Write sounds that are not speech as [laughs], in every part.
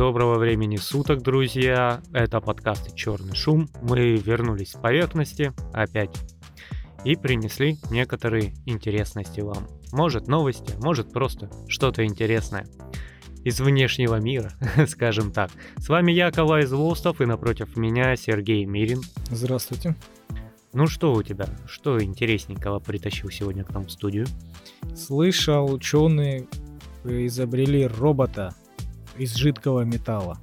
доброго времени суток, друзья. Это подкаст «Черный шум». Мы вернулись с поверхности опять и принесли некоторые интересности вам. Может новости, может просто что-то интересное из внешнего мира, [laughs] скажем так. С вами я, Калай Злостов, и напротив меня Сергей Мирин. Здравствуйте. Ну что у тебя? Что интересненького притащил сегодня к нам в студию? Слышал, ученые изобрели робота из жидкого металла.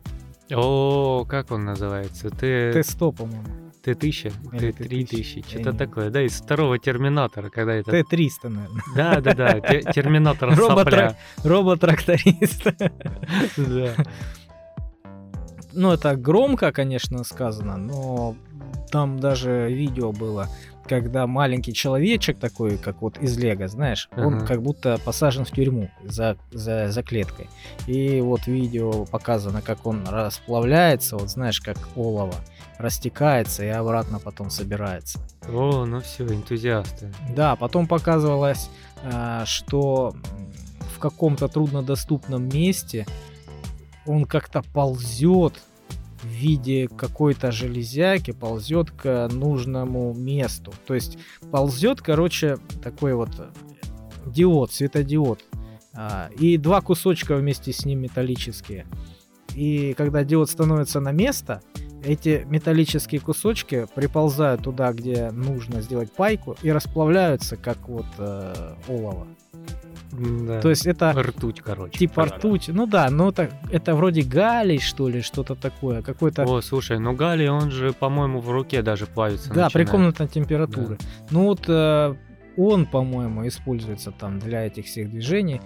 О, как он называется? Т... Т-100, по-моему. Т-1000? Т-3000, что-то такое, да, из второго Терминатора, когда это... Т-300, наверное. Да-да-да, [laughs] Терминатор сопля. Робот-тракторист. [laughs] Да. Ну, это громко, конечно, сказано, но там даже видео было, когда маленький человечек такой, как вот из Лего, знаешь, uh-huh. он как будто посажен в тюрьму за, за, за клеткой. И вот видео показано, как он расплавляется, вот знаешь, как олово, растекается и обратно потом собирается. О, ну все, энтузиасты. Да, потом показывалось, а, что в каком-то труднодоступном месте он как-то ползет в виде какой-то железяки ползет к нужному месту. То есть ползет, короче, такой вот диод, светодиод. А, и два кусочка вместе с ним металлические. И когда диод становится на место, эти металлические кусочки приползают туда, где нужно сделать пайку, и расплавляются, как вот э, олово. Да. То есть это... Ртуть, короче. Типа правильно. ртуть. Ну да, но это, это вроде галлий, что ли, что-то такое. Какой-то... О, слушай, ну галлий, он же, по-моему, в руке даже плавится. Да, начинает. при комнатной температуре. Да. Ну вот э, он, по-моему, используется там для этих всех движений.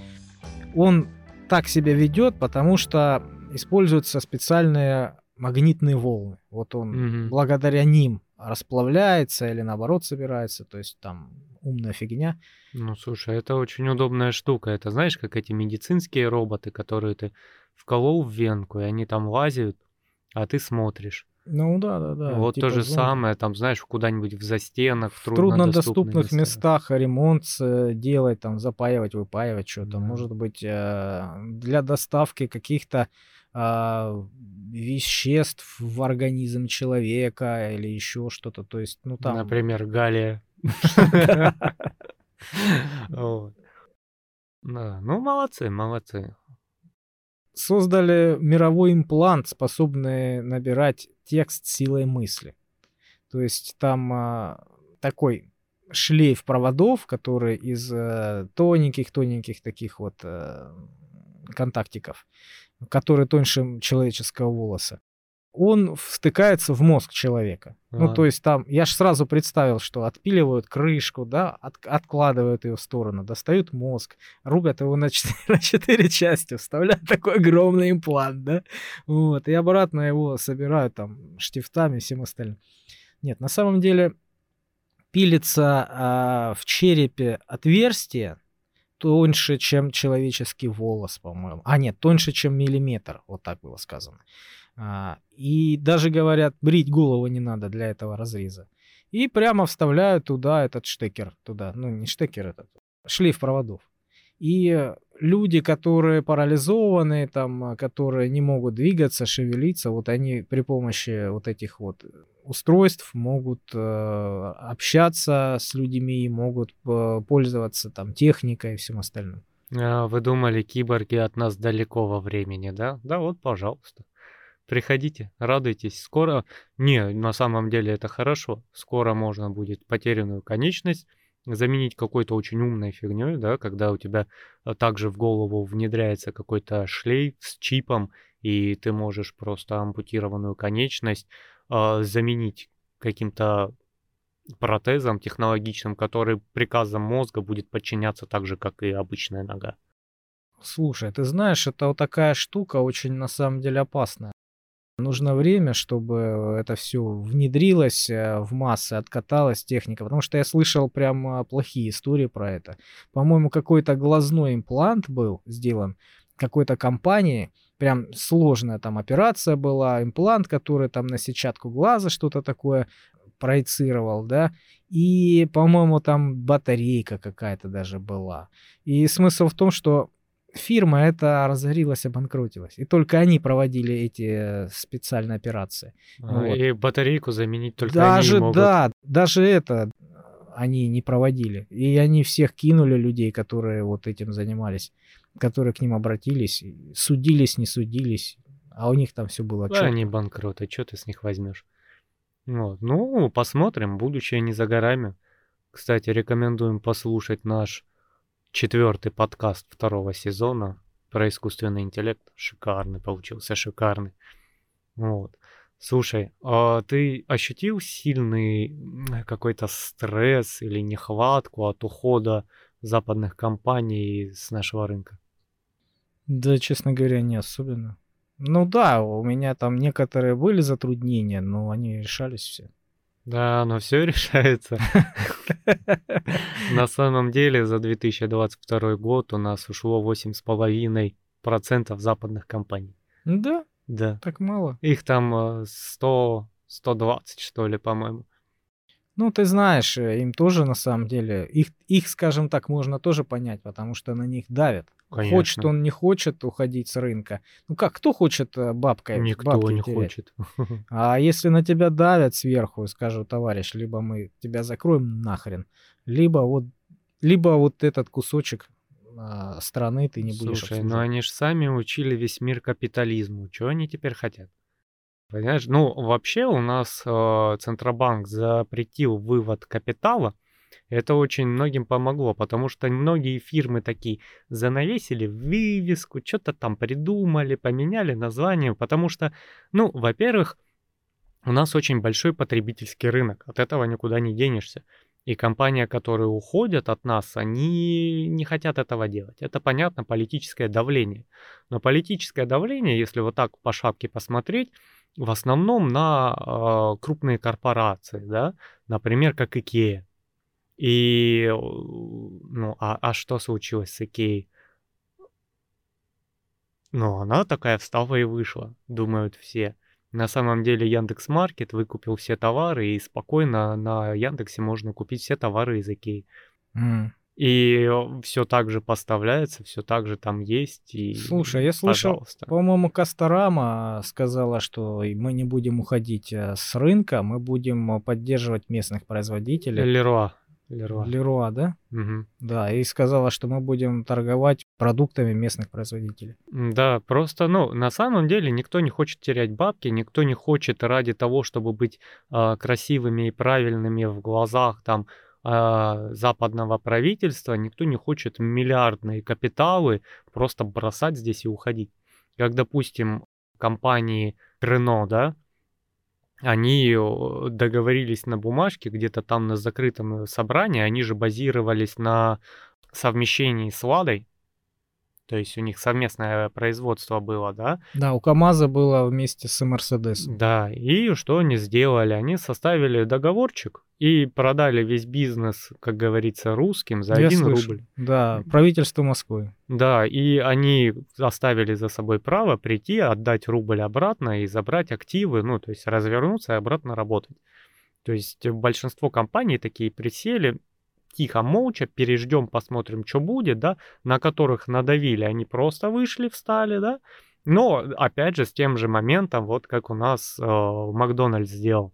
Он так себя ведет, потому что используются специальные магнитные волны. Вот он угу. благодаря ним расплавляется или наоборот собирается. То есть там умная фигня. Ну, слушай, это очень удобная штука. Это знаешь, как эти медицинские роботы, которые ты вколол в венку, и они там лазят, а ты смотришь. Ну да, да, да. Вот типа то же зон... самое, там, знаешь, куда-нибудь в застенах, в труднодоступных, труднодоступных местах ремонт делать, там, запаивать, выпаивать что-то. Да. Может быть, э, для доставки каких-то а, веществ в организм человека или еще что-то. То есть, ну там... Например, галия. Да, ну молодцы, молодцы. Создали мировой имплант, способный набирать текст силой мысли. То есть там а, такой шлейф проводов, который из э, тоненьких-тоненьких таких вот э, контактиков, который тоньше человеческого волоса он втыкается в мозг человека. А. Ну, то есть там, я же сразу представил, что отпиливают крышку, да, от, откладывают ее в сторону, достают мозг, рубят его на четыре, [laughs] на четыре части, вставляют такой огромный имплант, да, вот, и обратно его собирают там штифтами и всем остальным. Нет, на самом деле пилится а, в черепе отверстие тоньше, чем человеческий волос, по-моему. А нет, тоньше, чем миллиметр, вот так было сказано. А, и даже говорят, брить голову не надо для этого разреза. И прямо вставляют туда этот штекер, туда, ну не штекер этот, шлейф проводов. И люди, которые парализованы, там, которые не могут двигаться, шевелиться, вот они при помощи вот этих вот устройств могут э, общаться с людьми, могут э, пользоваться там техникой и всем остальным. А вы думали, киборги от нас далеко во времени, да? Да, вот, пожалуйста. Приходите, радуйтесь. Скоро, не, на самом деле это хорошо. Скоро можно будет потерянную конечность заменить какой-то очень умной фигней, да, когда у тебя э, также в голову внедряется какой-то шлейф с чипом, и ты можешь просто ампутированную конечность э, заменить каким-то протезом технологичным, который приказом мозга будет подчиняться так же, как и обычная нога. Слушай, ты знаешь, это вот такая штука очень на самом деле опасная. Нужно время, чтобы это все внедрилось э, в массы, откаталась техника. Потому что я слышал прям плохие истории про это. По-моему, какой-то глазной имплант был сделан какой-то компании. Прям сложная там операция была. Имплант, который там на сетчатку глаза что-то такое проецировал, да. И, по-моему, там батарейка какая-то даже была. И смысл в том, что фирма эта разорилась, обанкротилась. И только они проводили эти специальные операции. А, Вот. И батарейку заменить только даже, они могут. да, даже это они не проводили. И они всех кинули людей, которые вот этим занимались, которые к ним обратились, судились, не судились, а у них там все было Да, чётко. они банкроты, что ты с них возьмешь? Вот. Ну, посмотрим, будущее не за горами. Кстати, рекомендуем послушать наш четвертый подкаст второго сезона про искусственный интеллект. Шикарный получился, шикарный. Вот. Слушай, а ты ощутил сильный какой-то стресс или нехватку от ухода западных компаний с нашего рынка? Да, честно говоря, не особенно. Ну да, у меня там некоторые были затруднения, но они решались все. Да, но все [laughs] решается. На самом деле за 2022 год у нас ушло 8,5% западных компаний. Да, Да. так мало. Их там э, 100, 120, что ли, по-моему. Ну, ты знаешь, э, им тоже на самом деле, их, их, скажем так, можно тоже понять, потому что на них давят. Хочет Конечно. он, не хочет уходить с рынка. Ну как, кто хочет э, бабкой? Никто бабки не терять? хочет. [laughs] А если на тебя давят сверху, скажут, товарищ, либо мы тебя закроем нахрен, либо вот, либо вот этот кусочек а, страны ты не будешь Слушай, ну обслуживать. они же сами учили весь мир капитализму. Чего они теперь хотят? Понимаешь? Ну, вообще у нас э, Центробанк запретил вывод капитала. Это очень многим помогло, потому что многие фирмы такие занавесили вывеску, что-то там придумали, поменяли название, потому что, ну, во-первых, у нас очень большой потребительский рынок, от этого никуда не денешься. И компания, которые уходят от нас, они не хотят этого делать. Это, понятно, политическое давление. Но политическое давление, если вот так по шапке посмотреть, в основном на э, крупные корпорации, да, например, как Икея. И, ну, а, а что случилось с Икеей? Ну, она такая встала и вышла, думают все. На самом деле Яндекс Маркет выкупил все товары, и спокойно на Яндексе можно купить все товары из Икеи. М. И все так же поставляется, все так же там есть. И, Слушай, я слышал, пожалуйста. по-моему, Касторама сказала, что мы не будем уходить э, с рынка, мы будем э, поддерживать местных производителей. Леруа. Леруа. Леруа, да? Мгм. Да, и сказала, что мы будем торговать продуктами местных производителей. Да, просто, ну, на самом деле никто не хочет терять бабки, никто не хочет ради того, чтобы быть а, красивыми и правильными в глазах там а, западного правительства, никто не хочет миллиардные капиталы просто бросать здесь и уходить. Как, допустим, компании Renault, да, они договорились на бумажке, где-то там на закрытом э, собрании, они же базировались на совмещении с Ладой, то есть у них совместное производство было, да, Да, у КАМАЗа было вместе с Мерседесом. да, и что они сделали? Они составили договорчик и продали весь бизнес, как говорится, русским за Я 1 слышал. рубль. Да, правительство Москвы. Да, и они оставили за собой право прийти, отдать рубль обратно и забрать активы, ну, то есть развернуться и обратно работать. То есть большинство компаний такие присели, тихо, молча, переждем, посмотрим, что будет, да, на которых надавили, они просто вышли, встали, да, но, опять же, с тем же моментом, вот как у нас э, Макдональдс сделал.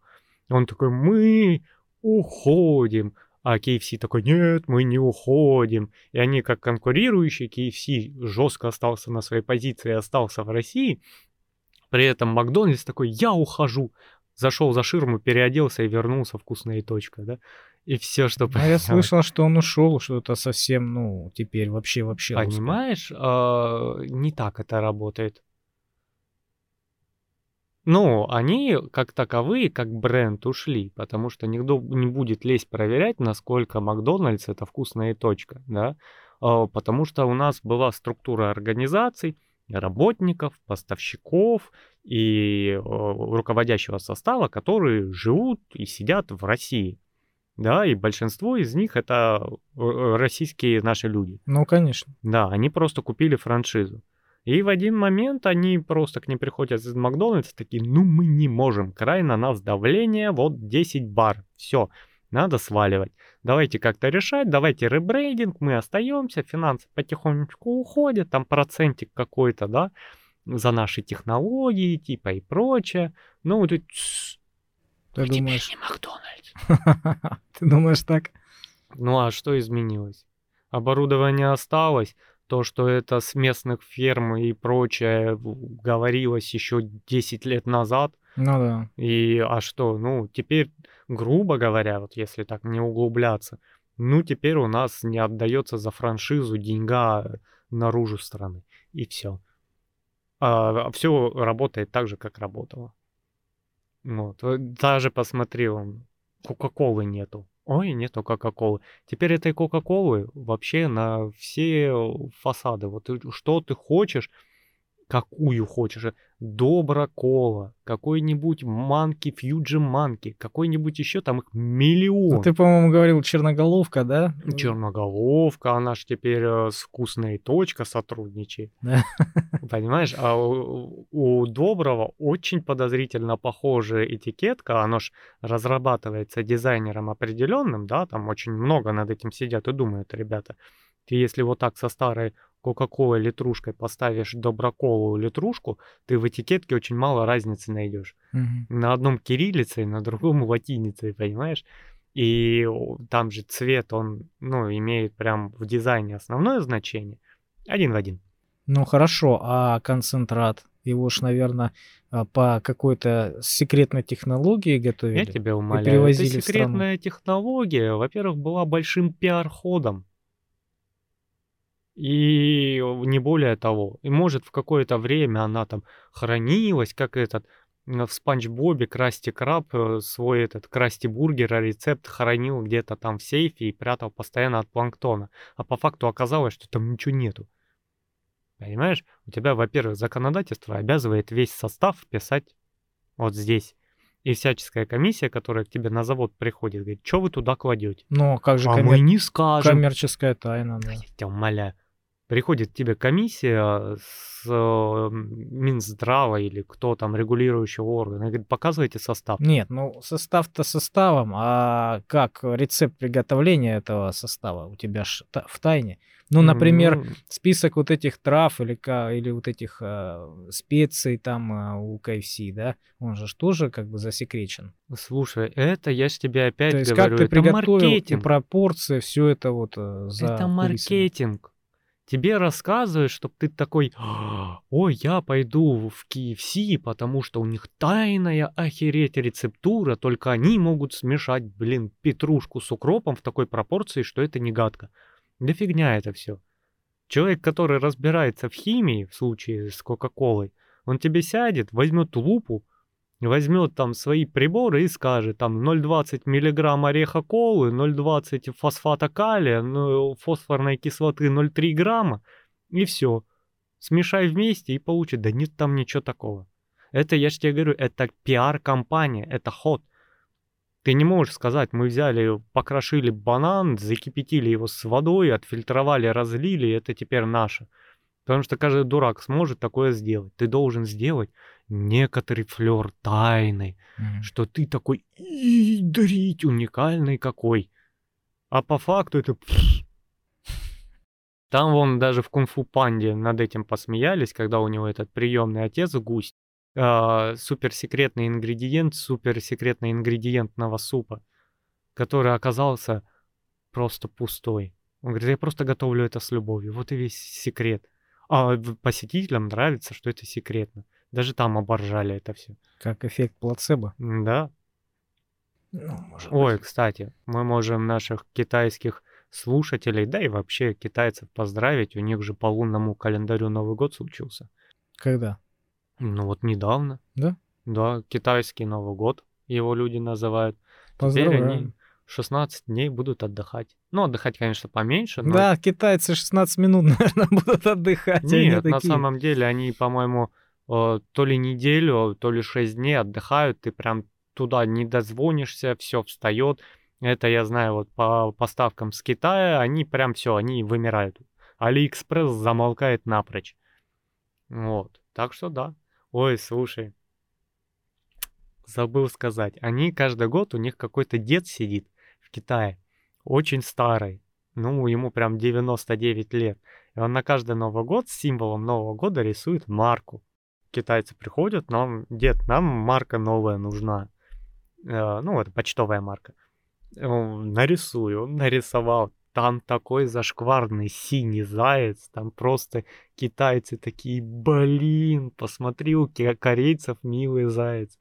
Он такой, мы уходим, а KFC такой, нет, мы не уходим. И они как конкурирующие, KFC жестко остался на своей позиции, остался в России. При этом Макдональдс такой, я ухожу. Зашел за ширму, переоделся и вернулся вкусная точка, да? И все, что А я слышал, что он ушел, что-то совсем, ну, теперь вообще, вообще. Понимаешь, а, не так это работает. Ну, они как таковые, как бренд ушли, потому что никто не будет лезть проверять, насколько Макдональдс это вкусная точка, да, А, потому что у нас была структура организаций, работников, поставщиков и э, руководящего состава, которые живут и сидят в России, да, и большинство из них это э, российские наши люди. Ну, конечно. Да, они просто купили франшизу. И в один момент они просто к ним приходят из Макдональдса, такие, ну мы не можем, край на нас давление, вот 10 бар, все. надо сваливать. Давайте как-то решать, давайте ребрейдинг, мы остаемся, финансы потихонечку уходят, там процентик какой-то, да, за наши технологии, типа и прочее. Ну, вот Ты мы думаешь... теперь не Макдональдс. [laughs] Ты думаешь так? Ну а что изменилось? Оборудование осталось, то, что это с местных ферм и прочее говорилось еще 10 лет назад. Ну да. И а что? Ну, теперь, грубо говоря, вот если так не углубляться, ну, теперь у нас не отдается за франшизу деньга наружу страны. И все. А, все работает так же, как работало. Вот. э, Даже посмотри, вон, Кока-колы нету. Ой, нету Кока-колы. Теперь этой Кока-колы вообще на все фасады. Вот ты- что ты хочешь, какую хочешь. э, Добра кола, какой-нибудь манки, фьюджи манки, какой-нибудь еще там их миллион. Ну, Ты, по-моему, говорил черноголовка, да? Черноголовка, она ж теперь э, с вкусной точка сотрудничает. Да. [laughs] Понимаешь, а у, у Доброго очень подозрительно похожая этикетка, она ж разрабатывается дизайнером определенным, да, там очень много над этим сидят и думают ребята. Ты если вот так со старой Кока-Колой литрушкой поставишь Доброколу литрушку, ты в этикетке очень мало разницы найдешь Мгм. на одном кириллицей, на другом латиницей, понимаешь? И там же цвет, он, ну, имеет прям в дизайне основное значение. Один в один. Ну хорошо, а концентрат? Его ж, наверное, по какой-то секретной технологии Я готовили. тебя умоляю. Это страну. секретная технология, во-первых, была большим пиар-ходом. И не более того. И может в какое-то время она там хранилась, как этот в Спанч Бобе Красти Краб э, свой этот Красти Бургера рецепт хранил где-то там в сейфе и прятал постоянно от планктона. А по факту оказалось, что там ничего нету. Понимаешь? У тебя, во-первых, законодательство обязывает весь состав вписать вот здесь. И всяческая комиссия, которая к тебе на завод приходит, говорит, что вы туда кладете? Ну, как же а коммер- мы не скажем. коммерческая тайна, да. Я тебя умоляю. Приходит к тебе комиссия с э, Минздрава или кто там, регулирующего органа, и говорит, показывайте состав. Нет, ну состав-то составом, а как рецепт приготовления этого состава у тебя в тайне? Ну, например, Ну, список вот этих трав или, или вот этих а, специй там а, у KFC, да, он же тоже как бы засекречен. слушай, это я ж тебе опять То есть говорю, как ты это приготовил и маркетинг. пропорции, все это вот э, за Это кулисами. Тебе рассказывают, чтобы ты такой, «А, ой, я пойду в KFC, потому что у них тайная охереть рецептура, только они могут смешать, блин, петрушку с укропом в такой пропорции, что это не гадко. Да фигня это все. Человек, который разбирается в химии, в случае с Кока-Колой, он тебе сядет, возьмет лупу, возьмет там свои приборы и скажет там 0,20 миллиграмм ореха колы, 0,20 фосфата калия, ну, фосфорной кислоты 0,3 грамма, и все. Смешай вместе и получит. Да нет там ничего такого. Это, я же тебе говорю, это пиар-компания, это ход. Ты не можешь сказать, мы взяли, покрошили банан, закипятили его с водой, отфильтровали, разлили, и это теперь наше. Потому что каждый дурак сможет такое сделать. Ты должен сделать некоторый флер тайны, Мгм. что ты такой «И, дарить уникальный какой. А по факту это... [laughs] Там вон даже в кунг-фу панде над этим посмеялись, когда у него этот приемный отец гусь. а, суперсекретный ингредиент суперсекретный ингредиентного супа, который оказался просто пустой. Он говорит, я просто готовлю это с любовью. Вот и весь секрет. А посетителям нравится, что это секретно. Даже там оборжали это все. Как эффект плацебо. Да. Ну, может Ой, быть. кстати, мы можем наших китайских слушателей, да и вообще китайцев поздравить. У них же по лунному календарю Новый год случился. Когда? Ну вот недавно. Да? Да, китайский Новый год его люди называют. Теперь Поздравляю. они 16 дней будут отдыхать. Ну, отдыхать, конечно, поменьше, но... Да, китайцы 16 минут, [laughs] наверное, будут отдыхать. а Нет, на такие. самом деле они, по-моему, то ли неделю, то ли 6 дней отдыхают, ты прям туда не дозвонишься, все встает. Это я знаю вот по поставкам с Китая, они прям все, они вымирают. Алиэкспресс замолкает напрочь. Вот, так что да. Ой, слушай, забыл сказать, они каждый год, у них какой-то дед сидит в Китае, очень старый, ну, ему прям 99 лет. И он на каждый Новый год с символом Нового года рисует марку. Китайцы приходят, нам, дед, нам марка новая нужна. Э, ну, это почтовая марка. Нарисую, он нарисовал. Там такой зашкварный синий заяц, там просто китайцы такие, блин, посмотри, у корейцев милый заяц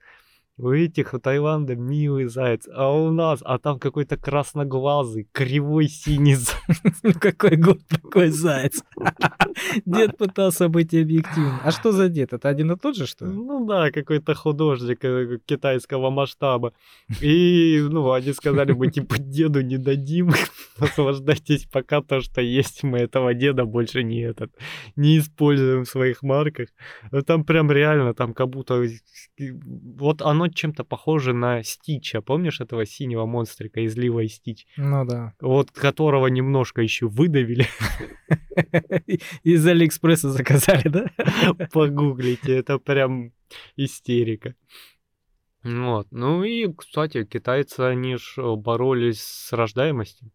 у этих у Таиланда милый заяц, а у нас, а там какой-то красноглазый, кривой синий [laughs] заяц. Ну какой год такой заяц? Дед пытался быть объективным. А что за дед? Это один и тот же, что ли? Ну да, какой-то художник э, китайского масштаба. И, ну, они сказали, мы типа деду не дадим, [laughs] наслаждайтесь пока то, что есть, мы этого деда больше не этот, не используем в своих марках. Там прям реально, там как будто, вот оно чем-то похоже на Стича. Помнишь этого синего монстрика из Лива и Стич? Ну да. Вот которого немножко еще выдавили. [laughs] Из Алиэкспресса заказали, да? [laughs] Погуглите, это прям истерика. Вот. Ну и, кстати, китайцы, они ж боролись с рождаемостью.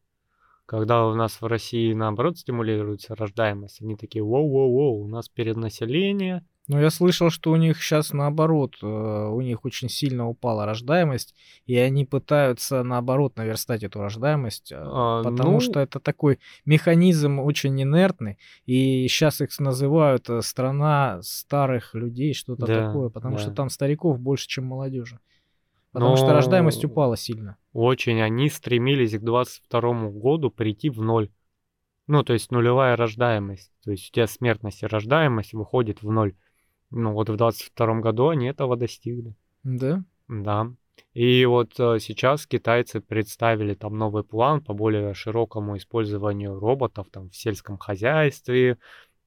Когда у нас в России, наоборот, стимулируется рождаемость, они такие, воу-воу-воу, у нас перенаселение, ну, я слышал, что у них сейчас наоборот, э, у них очень сильно упала рождаемость, и они пытаются наоборот наверстать эту рождаемость, э, а, потому ну... что это такой механизм очень инертный, и сейчас их называют э, страна старых людей, что-то да, такое, потому да. что там стариков больше, чем молодежи. Потому Но... что рождаемость упала сильно. Очень. Они стремились к 22 году прийти в ноль. Ну, то есть нулевая рождаемость. То есть у тебя смертность и рождаемость выходит в ноль. Ну вот в 22 году они этого достигли. Да? Да. И вот э, сейчас китайцы представили там новый план по более широкому использованию роботов там в сельском хозяйстве, э,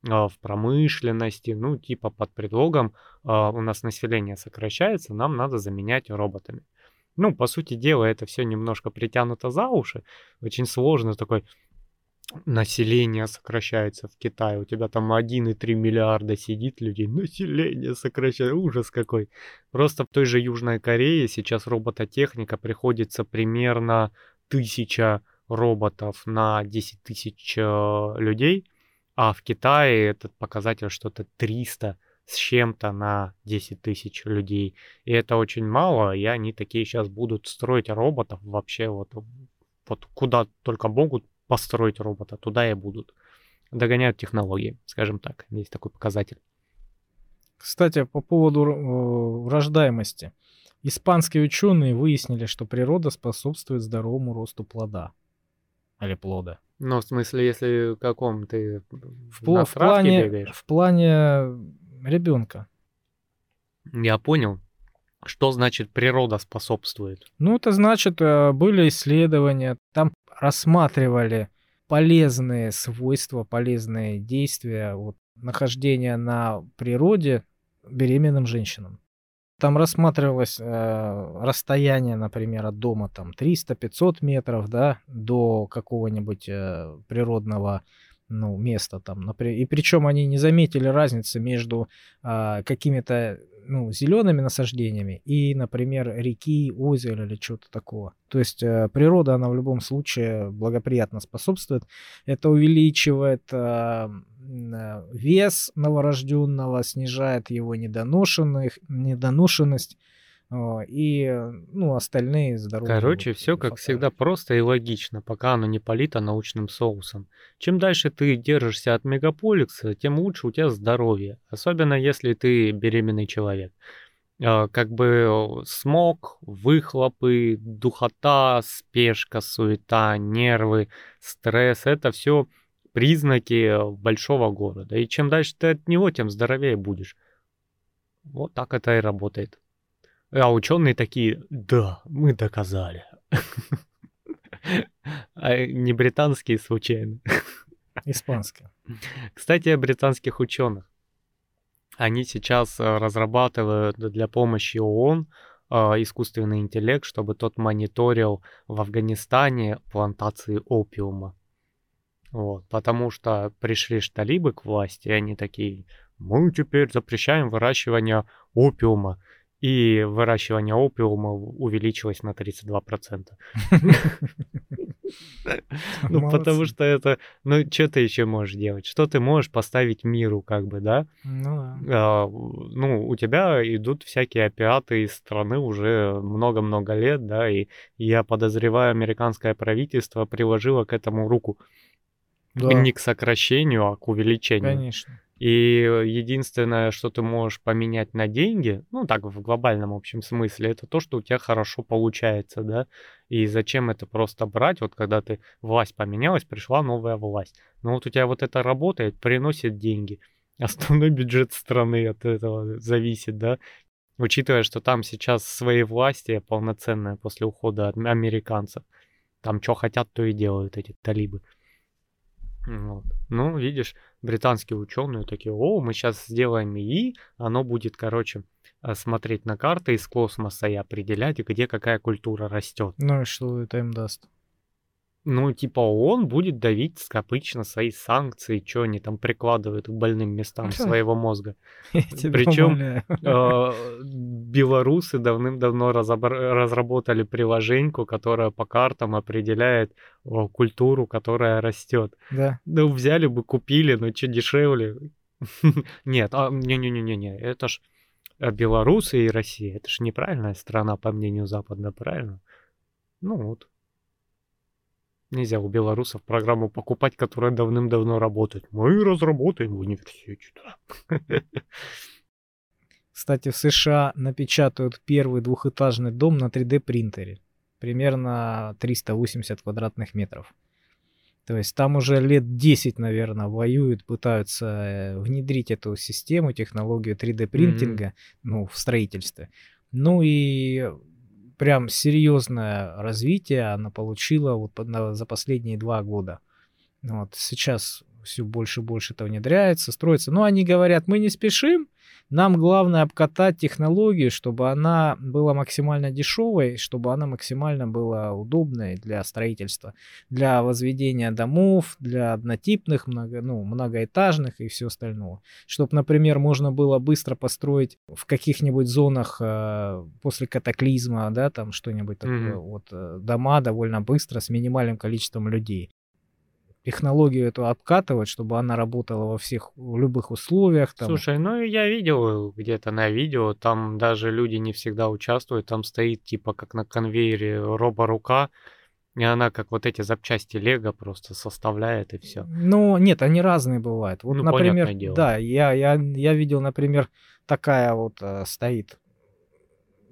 в промышленности, ну типа под предлогом э, у нас население сокращается, нам надо заменять роботами. Ну, по сути дела, это все немножко притянуто за уши. Очень сложно такой население сокращается в Китае. У тебя там 1,3 миллиарда сидит людей. Население сокращается. Ужас какой. Просто в той же Южной Корее сейчас робототехника приходится примерно тысяча роботов на 10 тысяч э, людей. А в Китае этот показатель что-то 300 с чем-то на 10 тысяч людей. И это очень мало, и они такие сейчас будут строить роботов вообще вот, вот куда только могут построить робота, туда и будут. Догоняют технологии, скажем так, есть такой показатель. Кстати, по поводу э, рождаемости. Испанские ученые выяснили, что природа способствует здоровому росту плода. Или плода. Ну, в смысле, если каком ты в, пл- в плане, бегаешь? В плане ребенка. Я понял. Что значит природа способствует? Ну, это значит, э, были исследования, там рассматривали полезные свойства, полезные действия вот, нахождения на природе беременным женщинам. Там рассматривалось э, расстояние, например, от дома там 300-500 метров, да, до какого-нибудь э, природного ну, места там. Например, и причем они не заметили разницы между э, какими-то ну, зелеными насаждениями и, например, реки, озера или чего-то такого. То есть э, природа, она в любом случае благоприятно способствует. Это увеличивает э, э вес новорожденного, снижает его недоношенных, недоношенность и, ну, остальные здоровые. Короче, все как всегда просто и логично, пока оно не полито научным соусом. Чем дальше ты держишься от мегаполиса, тем лучше у тебя здоровье, особенно если ты беременный человек. А, как бы смог, выхлопы, духота, спешка, суета, нервы, стресс, это все признаки большого города. И чем дальше ты от него, тем здоровее будешь. Вот так это и работает. А ученые такие, да, мы доказали. А не британские случайно. Испанские. Кстати, о британских ученых. Они сейчас э, разрабатывают для помощи ООН э, искусственный интеллект, чтобы тот мониторил в Афганистане плантации опиума. Вот, потому что пришли талибы к власти, и они такие, мы теперь запрещаем выращивание опиума. И выращивание опиума увеличилось на 32%. [laughs] Ну, потому что это... Ну, что ты еще можешь делать? Что ты можешь поставить миру, как бы, да? Ну да. А, ну, у тебя идут всякие опиаты из страны уже много-много лет, да, и я подозреваю, американское правительство приложило к этому руку. Да. Не к сокращению, а к увеличению. Конечно. И единственное, что ты можешь поменять на деньги, ну так в глобальном общем смысле, это то, что у тебя хорошо получается, да. И зачем это просто брать, вот когда ты власть поменялась, пришла новая власть. Но вот у тебя вот это работает, приносит деньги. [laughs] Основной бюджет страны от этого зависит, да. Учитывая, что там сейчас своей власти полноценная после ухода американцев. Там что хотят, то и делают эти талибы. Вот. Ну, видишь, британские ученые такие, о, мы сейчас сделаем ИИ, оно будет, короче, э, смотреть на карты из космоса и определять, где какая культура растет. Ну и что это им даст? Ну, типа, он будет давить скопычно свои санкции, что они там прикладывают к больным местам своего мозга. [laughs] Причем э, [laughs] белорусы давным-давно разработали приложеньку, которая по картам определяет культуру, которая растет. Да. Ну, взяли бы, купили, но что дешевле. [laughs] Нет, а, не-не-не-не, это ж э, белорусы и Россия, это ж неправильная страна, по мнению Запада, правильно? Ну вот. Нельзя у белорусов программу покупать, которая давным-давно работает. Мы разработаем в университете. Кстати, в США напечатают первый двухэтажный дом на 3D принтере. Примерно 380 квадратных метров. То есть там уже лет 10, наверное, воюют, пытаются э, внедрить эту систему, технологию 3D принтинга, mm-hmm. ну, в строительстве. Ну и прям серьезное развитие она получила вот за последние два года. Вот сейчас все больше и больше это внедряется, строится. Но они говорят, мы не спешим, нам главное обкатать технологию, чтобы она была максимально дешевой, чтобы она максимально была удобной для строительства, для возведения домов, для однотипных, много, ну, многоэтажных и все остальное. Чтобы, например, можно было быстро построить в каких-нибудь зонах э, после катаклизма, да, там что-нибудь такое, mm-hmm. вот э, дома довольно быстро с минимальным количеством людей технологию эту обкатывать, чтобы она работала во всех, в любых условиях. Там. Слушай, ну я видел где-то на видео, там даже люди не всегда участвуют, там стоит типа как на конвейере робо-рука, и она как вот эти запчасти Лего просто составляет и все. Ну, нет, они разные бывают. Вот, ну, например, дело. да, я, я, я видел, например, такая вот э, стоит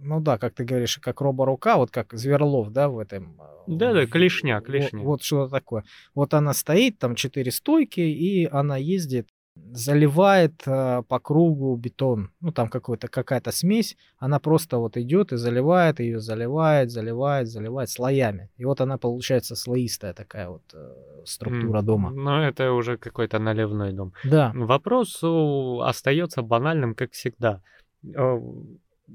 ну да, как ты говоришь, как роборука, вот как Зверлов, да, в этом... Да-да, клешня, клешня. Вот, вот что такое. Вот она стоит, там четыре стойки, и она ездит, заливает э, по кругу бетон. Ну, там какой-то, какая-то смесь, она просто вот идет и заливает ее, заливает, заливает, заливает слоями. И вот она получается слоистая такая вот э, структура mm, дома. Ну, это уже какой-то наливной дом. Да. Вопрос остается банальным, как всегда э,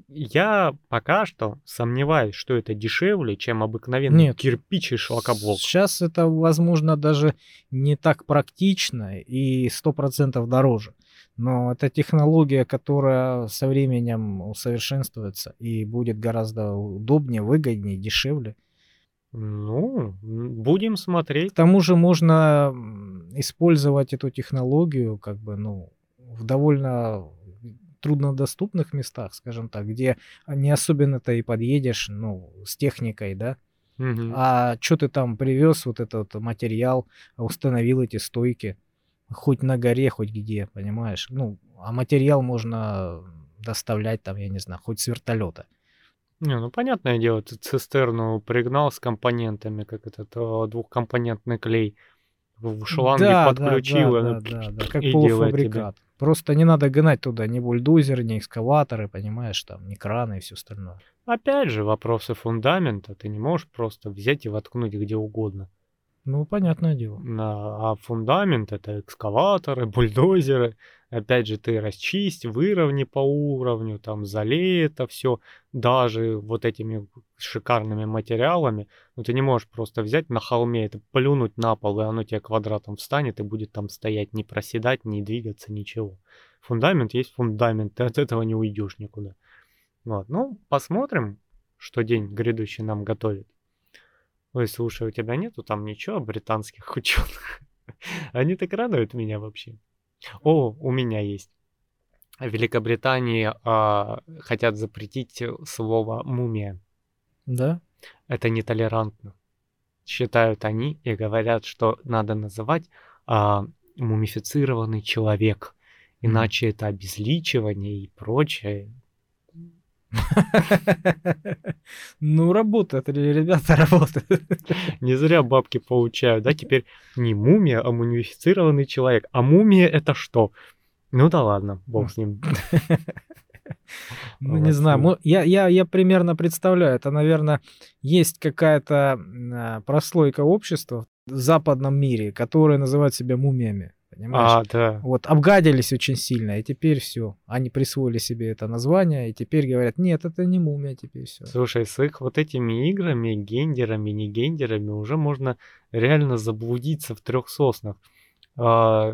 я пока что сомневаюсь, что это дешевле, чем обыкновенный Нет. кирпич и шлакоблок. Сейчас это, возможно, даже не так практично и сто процентов дороже. Но это технология, которая со временем усовершенствуется и будет гораздо удобнее, выгоднее, дешевле. Ну, будем смотреть. К тому же можно использовать эту технологию как бы, ну, в довольно труднодоступных местах, скажем так, где не особенно-то и подъедешь, ну, с техникой, да, Угу. А что ты там привез вот этот материал, установил эти стойки, хоть на горе, хоть где, понимаешь? Ну, а материал можно доставлять там, я не знаю, хоть с вертолета. Не, ну понятное дело, ты цистерну пригнал с компонентами, как этот двухкомпонентный клей, в шланге да, подключил, да, да, да, да, да, как полуфабрикат. Просто не надо гнать туда ни бульдозеры, ни экскаваторы, понимаешь, там, ни краны и все остальное. Опять же, вопросы фундамента. Ты не можешь просто взять и воткнуть где угодно. Ну, понятное дело. А фундамент это экскаваторы, бульдозеры. Опять же, ты расчисть, выровни по уровню, там залей это все, даже вот этими шикарными материалами. Но ты не можешь просто взять на холме это, плюнуть на пол, и оно тебе квадратом встанет и будет там стоять, не проседать, не двигаться, ничего. Фундамент есть фундамент, ты от этого не уйдешь никуда. Вот. Ну, посмотрим, что день грядущий нам готовит. Ой, слушай, у тебя нету там ничего британских ученых? [laughs] Они так радуют меня вообще. О, у меня есть. В Великобритании а, хотят запретить слово мумия. Да? Это нетолерантно. Считают они и говорят, что надо называть а, мумифицированный человек. Иначе это обезличивание и прочее. [laughs] Ну, работает, ребята, [laughs] работает. Не зря бабки получают, да? Теперь не мумия, а мумифицированный человек. А мумия это что? Ну да ладно, бог с ним. [laughs] Ну, не знаю, я, я, я примерно представляю, это, наверное, есть какая-то а, прослойка общества в западном мире, которая называет себя мумиями. Понимаешь? А, да. Вот, обгадились очень сильно, и теперь все. Они присвоили себе это название, и теперь говорят, нет, это не мумия, теперь все. Слушай, с их вот этими играми, гендерами, не гендерами, уже можно реально заблудиться в трех соснах. А,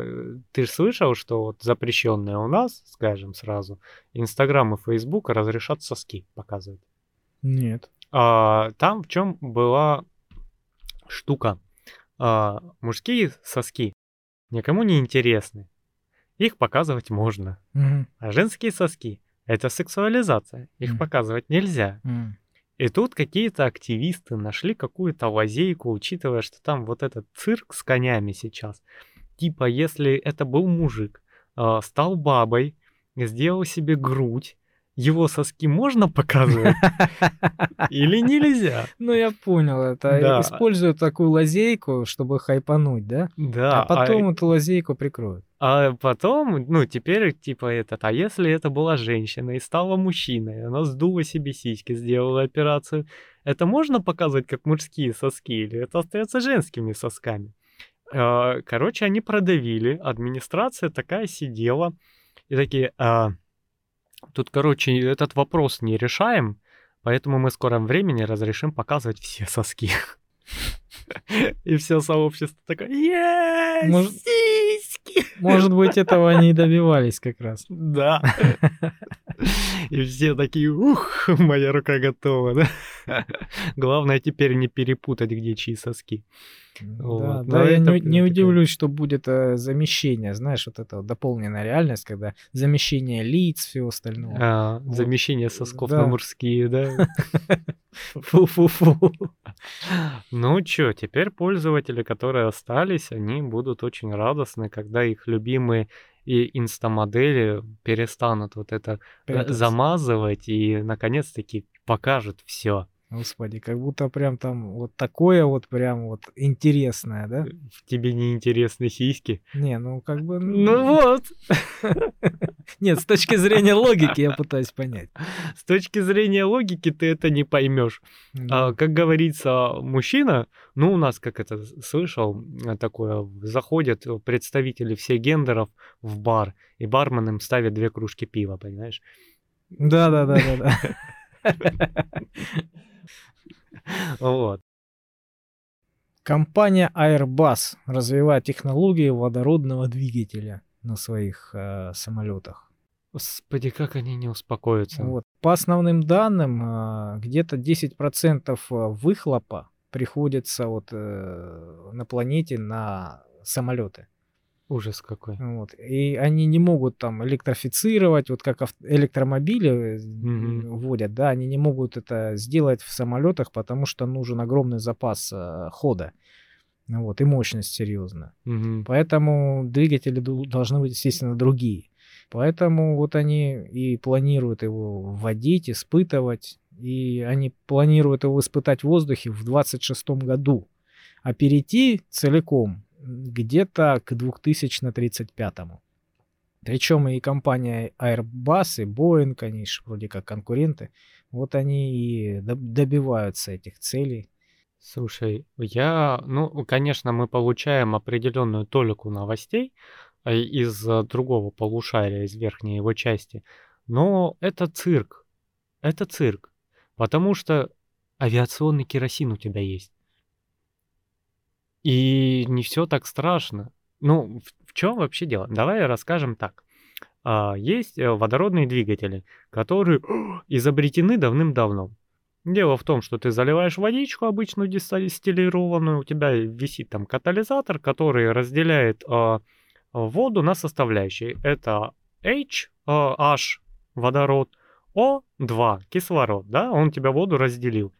ты же слышал, что вот запрещенные у нас, скажем сразу, Инстаграм и Фейсбук разрешат соски показывать? Нет. А, там в чем была штука? А, мужские соски никому не интересны. Их показывать можно. Мгм. А женские соски — это сексуализация. Их Мгм. показывать нельзя. М. И тут какие-то активисты нашли какую-то лазейку, учитывая, что там вот этот цирк с конями сейчас. Типа, если это был мужик, а, стал бабой, сделал себе грудь, его соски можно показывать [laughs] или нельзя? Ну, я понял, это Да. используют такую лазейку, чтобы хайпануть, да? Да, А потом эту лазейку прикроют. А потом, ну, теперь, типа, этот, а если это была женщина и стала мужчиной, она сдула себе сиськи, сделала операцию, это можно показывать как мужские соски или это остается женскими сосками? А, Короче, они продавили, администрация такая сидела и такие, «А, тут, короче, этот вопрос не решаем, поэтому мы в скором времени разрешим показывать все соски. И все сообщество такое, «Е, Может- сиськи! Может быть, этого они и добивались как раз. Да. [laughs] И все такие, ух, моя рука готова, да? [laughs] Главное теперь не перепутать, где чьи соски. Да, Вот, да, но я не, удивлюсь, что будет э, замещение, знаешь, вот это вот дополненная реальность, когда замещение лиц, всего остального. А, Вот. замещение сосков Да. на мужские, да? [laughs] Фу-фу-фу. [laughs] Ну чё, теперь пользователи, которые остались, они будут очень радостны, когда их любимые и инстамодели перестанут вот это э, Прятаться. замазывать и наконец-таки покажут все. Господи, как будто прям там вот такое вот прям вот интересное, да? В тебе неинтересны сиськи. Не, ну как бы... Ну вот, [laughs] Нет, с точки зрения логики я пытаюсь понять. с точки зрения логики ты это не поймешь. А, как говорится, мужчина, ну у нас, как это слышал, э, такое, заходят представители всех гендеров в бар, и бармен им ставит две кружки пива, понимаешь? Да, да, да, да, да. [laughs] [laughs] [laughs] Вот. Компания Airbus развивает технологии водородного двигателя на своих э, самолетах. Господи, как они не успокоятся. Вот. По основным данным, э, где-то 10% выхлопа приходится вот, э, на планете на самолеты. Ужас какой. Вот. И они не могут там электрифицировать, вот как электромобили э, Мгм. вводят, да, они не могут это сделать в самолетах, потому что нужен огромный запас э, хода. Вот, и мощность серьезная. Мгм. Поэтому двигатели должны быть, естественно, другие. Поэтому вот они и планируют его вводить, испытывать. И они планируют его испытать в воздухе в 2026 году. А перейти целиком где-то к 2035. Причем и компания Airbus, и Boeing, они ж вроде как конкуренты, вот они и доб- добиваются этих целей. Слушай, я, ну, конечно, мы получаем определенную толику новостей а, из а, другого полушария, из верхней его части, но это цирк. Это цирк. Потому что авиационный керосин у тебя есть. И не все так страшно. Ну, в, чем вообще дело? Давай расскажем так. а, есть э, водородные двигатели, которые [gasps] изобретены давным-давно. Дело в том, что ты заливаешь водичку обычную дистиллированную, у тебя висит там катализатор, который разделяет э, воду на составляющие. Это H, э, H, водород, O2, кислород, да, он тебя воду разделил.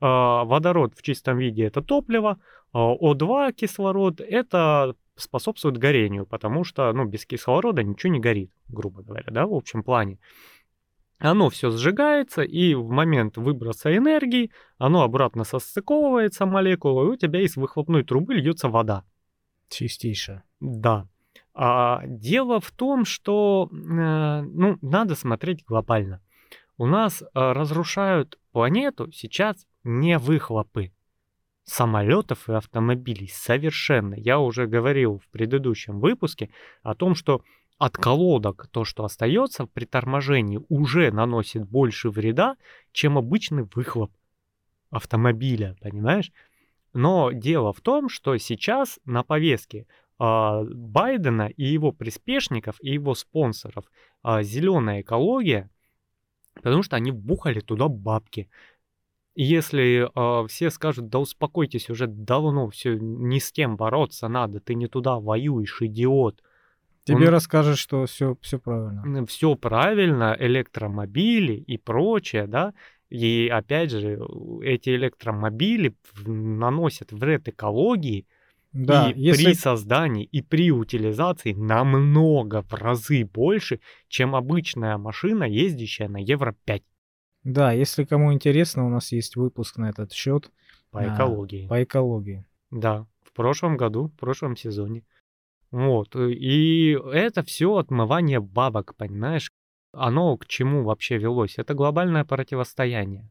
Э, водород в чистом виде это топливо, э, O2, кислород, это способствует горению, потому что, ну, без кислорода ничего не горит, грубо говоря, да, в общем плане. Оно все сжигается, и в момент выброса энергии оно обратно состыковывается молекулы, и у тебя из выхлопной трубы льется вода. Чистейшая. Да. А, дело в том, что э, ну, надо смотреть глобально. У нас э, разрушают планету сейчас не выхлопы самолетов и автомобилей совершенно. Я уже говорил в предыдущем выпуске о том, что от колодок то, что остается при торможении, уже наносит больше вреда, чем обычный выхлоп автомобиля, понимаешь? Но дело в том, что сейчас на повестке э, Байдена и его приспешников, и его спонсоров э, зеленая экология, потому что они бухали туда бабки если э, все скажут, да успокойтесь, уже давно все, ни с кем бороться надо, ты не туда воюешь, идиот. Тебе Он... расскажет, что все, все правильно. Все правильно, электромобили и прочее, да. И опять же, эти электромобили наносят вред экологии, да, и если... при создании и при утилизации намного в разы больше, чем обычная машина, ездящая на Евро 5. Да, если кому интересно, у нас есть выпуск на этот счет. По а, экологии. А, по экологии. Да, в прошлом году, в прошлом сезоне. Вот, э, и это все отмывание бабок, понимаешь? Оно к чему вообще велось? Это глобальное противостояние.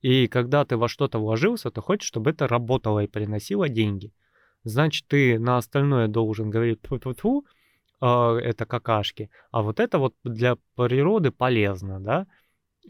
И когда ты во что-то вложился, то хочешь, чтобы это работало и приносило деньги. Значит, ты на остальное должен говорить тьфу-тьфу-тьфу, э, это какашки, а вот это вот для природы полезно, да?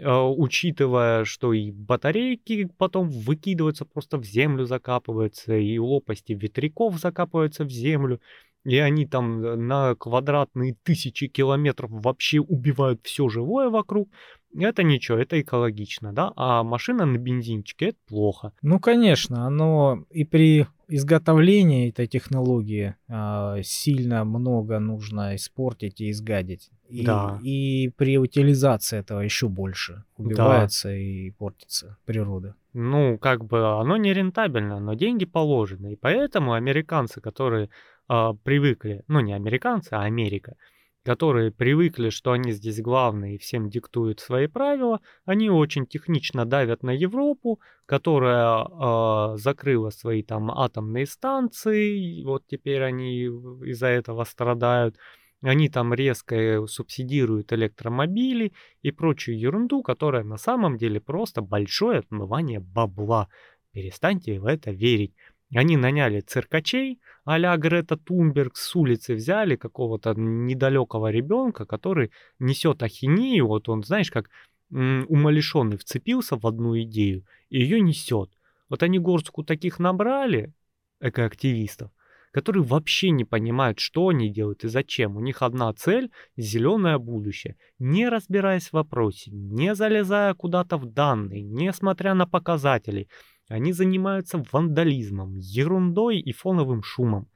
А, учитывая, что и батарейки потом выкидываются просто в землю, закапываются, и лопасти ветряков закапываются в землю, и они там э, на квадратные тысячи километров вообще убивают все живое вокруг. Это ничего, это экологично, да, а машина на бензинчике это плохо. Ну, конечно, оно и при изготовлении этой технологии э, сильно много нужно испортить и изгадить. И, да. и при утилизации этого еще больше убивается да. и портится природа. Ну, как бы оно не рентабельно, но деньги положены. И поэтому американцы, которые э, привыкли, ну не американцы, а Америка, которые привыкли, что они здесь главные и всем диктуют свои правила, они очень технично давят на Европу, которая э, закрыла свои там атомные станции, вот теперь они из-за этого страдают. Они там резко субсидируют электромобили и прочую ерунду, которая на самом деле просто большое отмывание бабла. Перестаньте в это верить. Они наняли циркачей, а-ля Грета Тунберг с улицы взяли какого-то недалекого ребенка, который несет ахинею, вот он, знаешь, как умалишенный вцепился в одну идею и ее несет. Вот они горстку таких набрали, экоактивистов, которые вообще не понимают, что они делают и зачем. У них одна цель – зеленое будущее. Не разбираясь в вопросе, не залезая куда-то в данные, не смотря на показатели – они занимаются вандализмом, ерундой и фоновым шумом.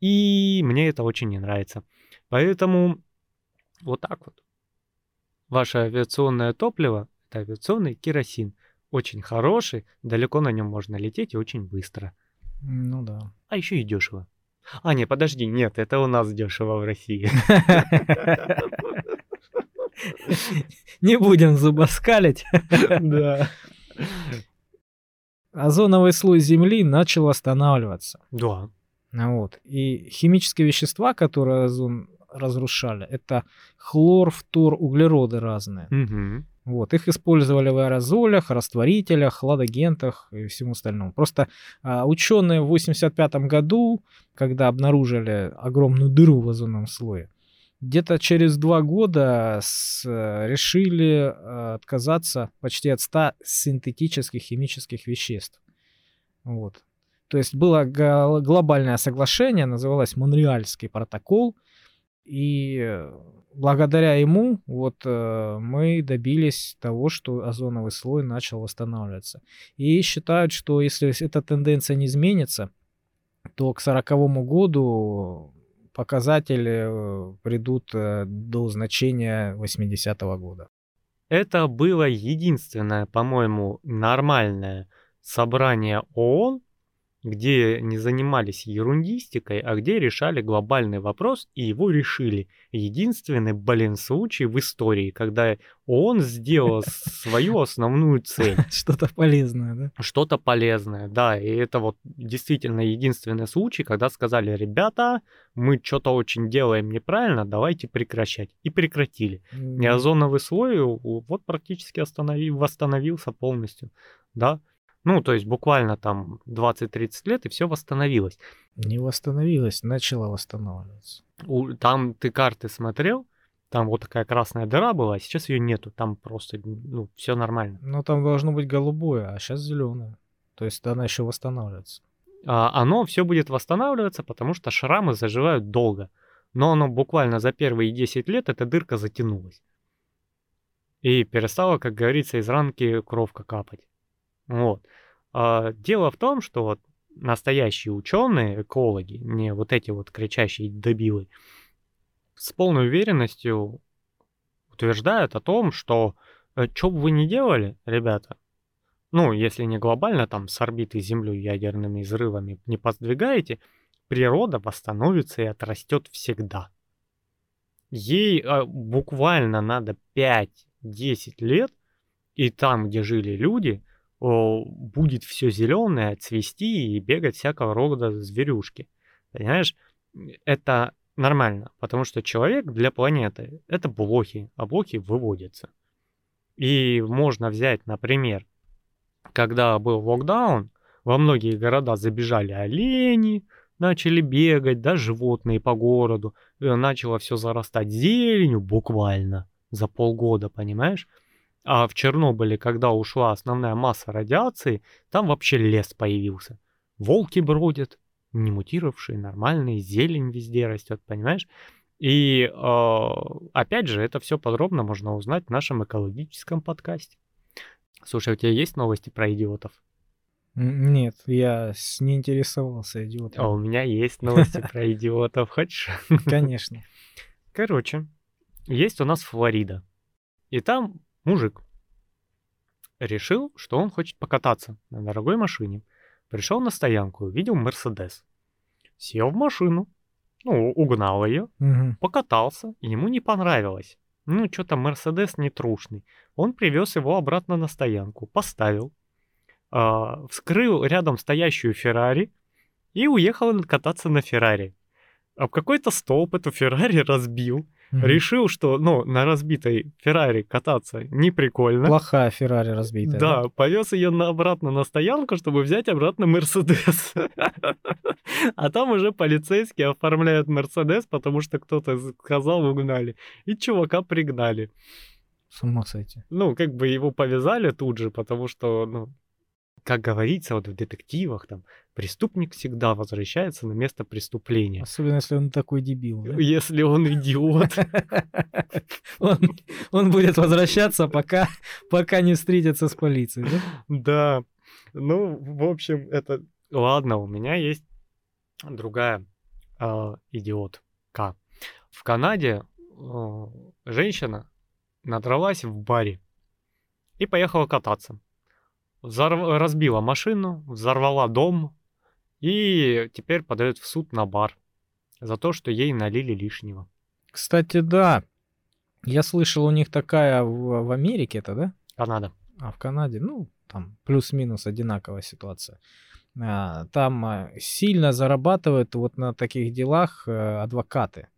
И мне это очень не нравится. Поэтому вот так вот. Ваше авиационное топливо – это авиационный керосин. Очень хороший, далеко на нем можно лететь и очень быстро. Ну да. А еще и дешево. А, не, подожди, нет, это у нас дешево в России. [laughs] Не будем зубоскалить. Да озоновый слой Земли начал останавливаться. Да. Вот. И химические вещества, которые озон разрушали, это хлор, фтор, углероды разные. Угу. Вот, их использовали в аэрозолях, растворителях, хладагентах и всему остальному. Просто а, ученые в 1985 году, когда обнаружили огромную дыру в озоновом слое, где-то через два года с, э, решили э, отказаться почти от 100 синтетических химических веществ. Вот. То есть было глобальное соглашение, называлось Монреальский протокол, И э, благодаря ему вот мы добились того, что озоновый слой начал восстанавливаться. И считают, что если эта тенденция не изменится, то к 1940 году показатели э, придут э, до значения 80-го года. Это было единственное, по-моему, нормальное собрание ООН, где не занимались ерундистикой, а где решали глобальный вопрос, и его решили. Единственный, блин, случай в истории, когда он сделал свою основную цель. [laughs] Что-то полезное, да? Что-то полезное, да. И это вот действительно единственный случай, когда сказали, ребята, мы что-то очень делаем неправильно, давайте прекращать. И прекратили. И озоновый слой вот практически остановил, восстановился полностью, да. Ну, то есть буквально там 20-30 лет, и все восстановилось. Не восстановилось, начало восстанавливаться. У, там ты карты смотрел, там вот такая красная дыра была, а сейчас ее нету. Там просто, ну, все нормально. Ну, там должно быть голубое, а сейчас зеленое. То есть она еще восстанавливается. А, оно все будет восстанавливаться, потому что шрамы заживают долго. Но оно буквально за первые 10 лет эта дырка затянулась. И перестала, как говорится, из ранки кровка капать. Вот. А, дело в том, что вот настоящие ученые, экологи, не вот эти вот кричащие дебилы, с полной уверенностью утверждают о том, что э, что бы вы ни делали, ребята, ну, если не глобально там с орбиты Землю ядерными взрывами не подвигаете, природа восстановится и отрастет всегда. Ей э, буквально надо 5-10 лет, и там, где жили люди, будет все зеленое, цвести и бегать всякого рода зверюшки. Понимаешь, это нормально, потому что человек для планеты — это блохи, а блохи выводятся. И можно взять, например, когда был локдаун, во многие города забежали олени, начали бегать, да, животные по городу, начало все зарастать зеленью буквально за полгода, понимаешь? А в Чернобыле, когда ушла основная масса радиации, там вообще лес появился. Волки бродят, не мутировавшие, нормальные, зелень везде растет, понимаешь? И э, опять же, это все подробно можно узнать в нашем экологическом подкасте. Слушай, у тебя есть новости про идиотов? Нет, я не интересовался идиотом. А у меня есть новости [laughs] про идиотов. Хочешь? Конечно. Короче, есть у нас Флорида. И там Мужик решил, что он хочет покататься на дорогой машине. Пришел на стоянку, увидел Мерседес. Сел в машину, ну, угнал ее, угу. покатался, ему не понравилось. Ну, что-то Мерседес нетрушный. Он привез его обратно на стоянку, поставил, э, вскрыл рядом стоящую Феррари и уехал кататься на Феррари. Об какой-то столб эту Феррари [laughs] разбил, Mm-hmm. Решил, что, ну, на разбитой Феррари кататься не прикольно. Плохая Феррари разбитая. Да, да? повез ее на, обратно на стоянку, чтобы взять обратно Мерседес. [laughs] А там уже полицейские оформляют Мерседес, потому что кто-то сказал, угнали. И чувака пригнали. С ума сойти. Ну, как бы его повязали тут же, потому что, ну, как говорится вот в детективах, там, преступник всегда возвращается на место преступления. Особенно, если он такой дебил. Да? Если он идиот. [laughs] он, будет возвращаться, пока, не встретится с полицией, да? Да. Ну, в общем, это... Ладно, у меня есть другая э, идиотка. В Канаде э, женщина надралась в баре и поехала кататься взорв... разбила машину, взорвала дом и теперь подает в суд на бар за то, что ей налили лишнего. Кстати, да. Я слышал, у них такая в, в Америке это, да? Канада. А в Канаде, ну, там плюс-минус одинаковая ситуация. А, там а, сильно зарабатывают вот на таких делах э, адвокаты.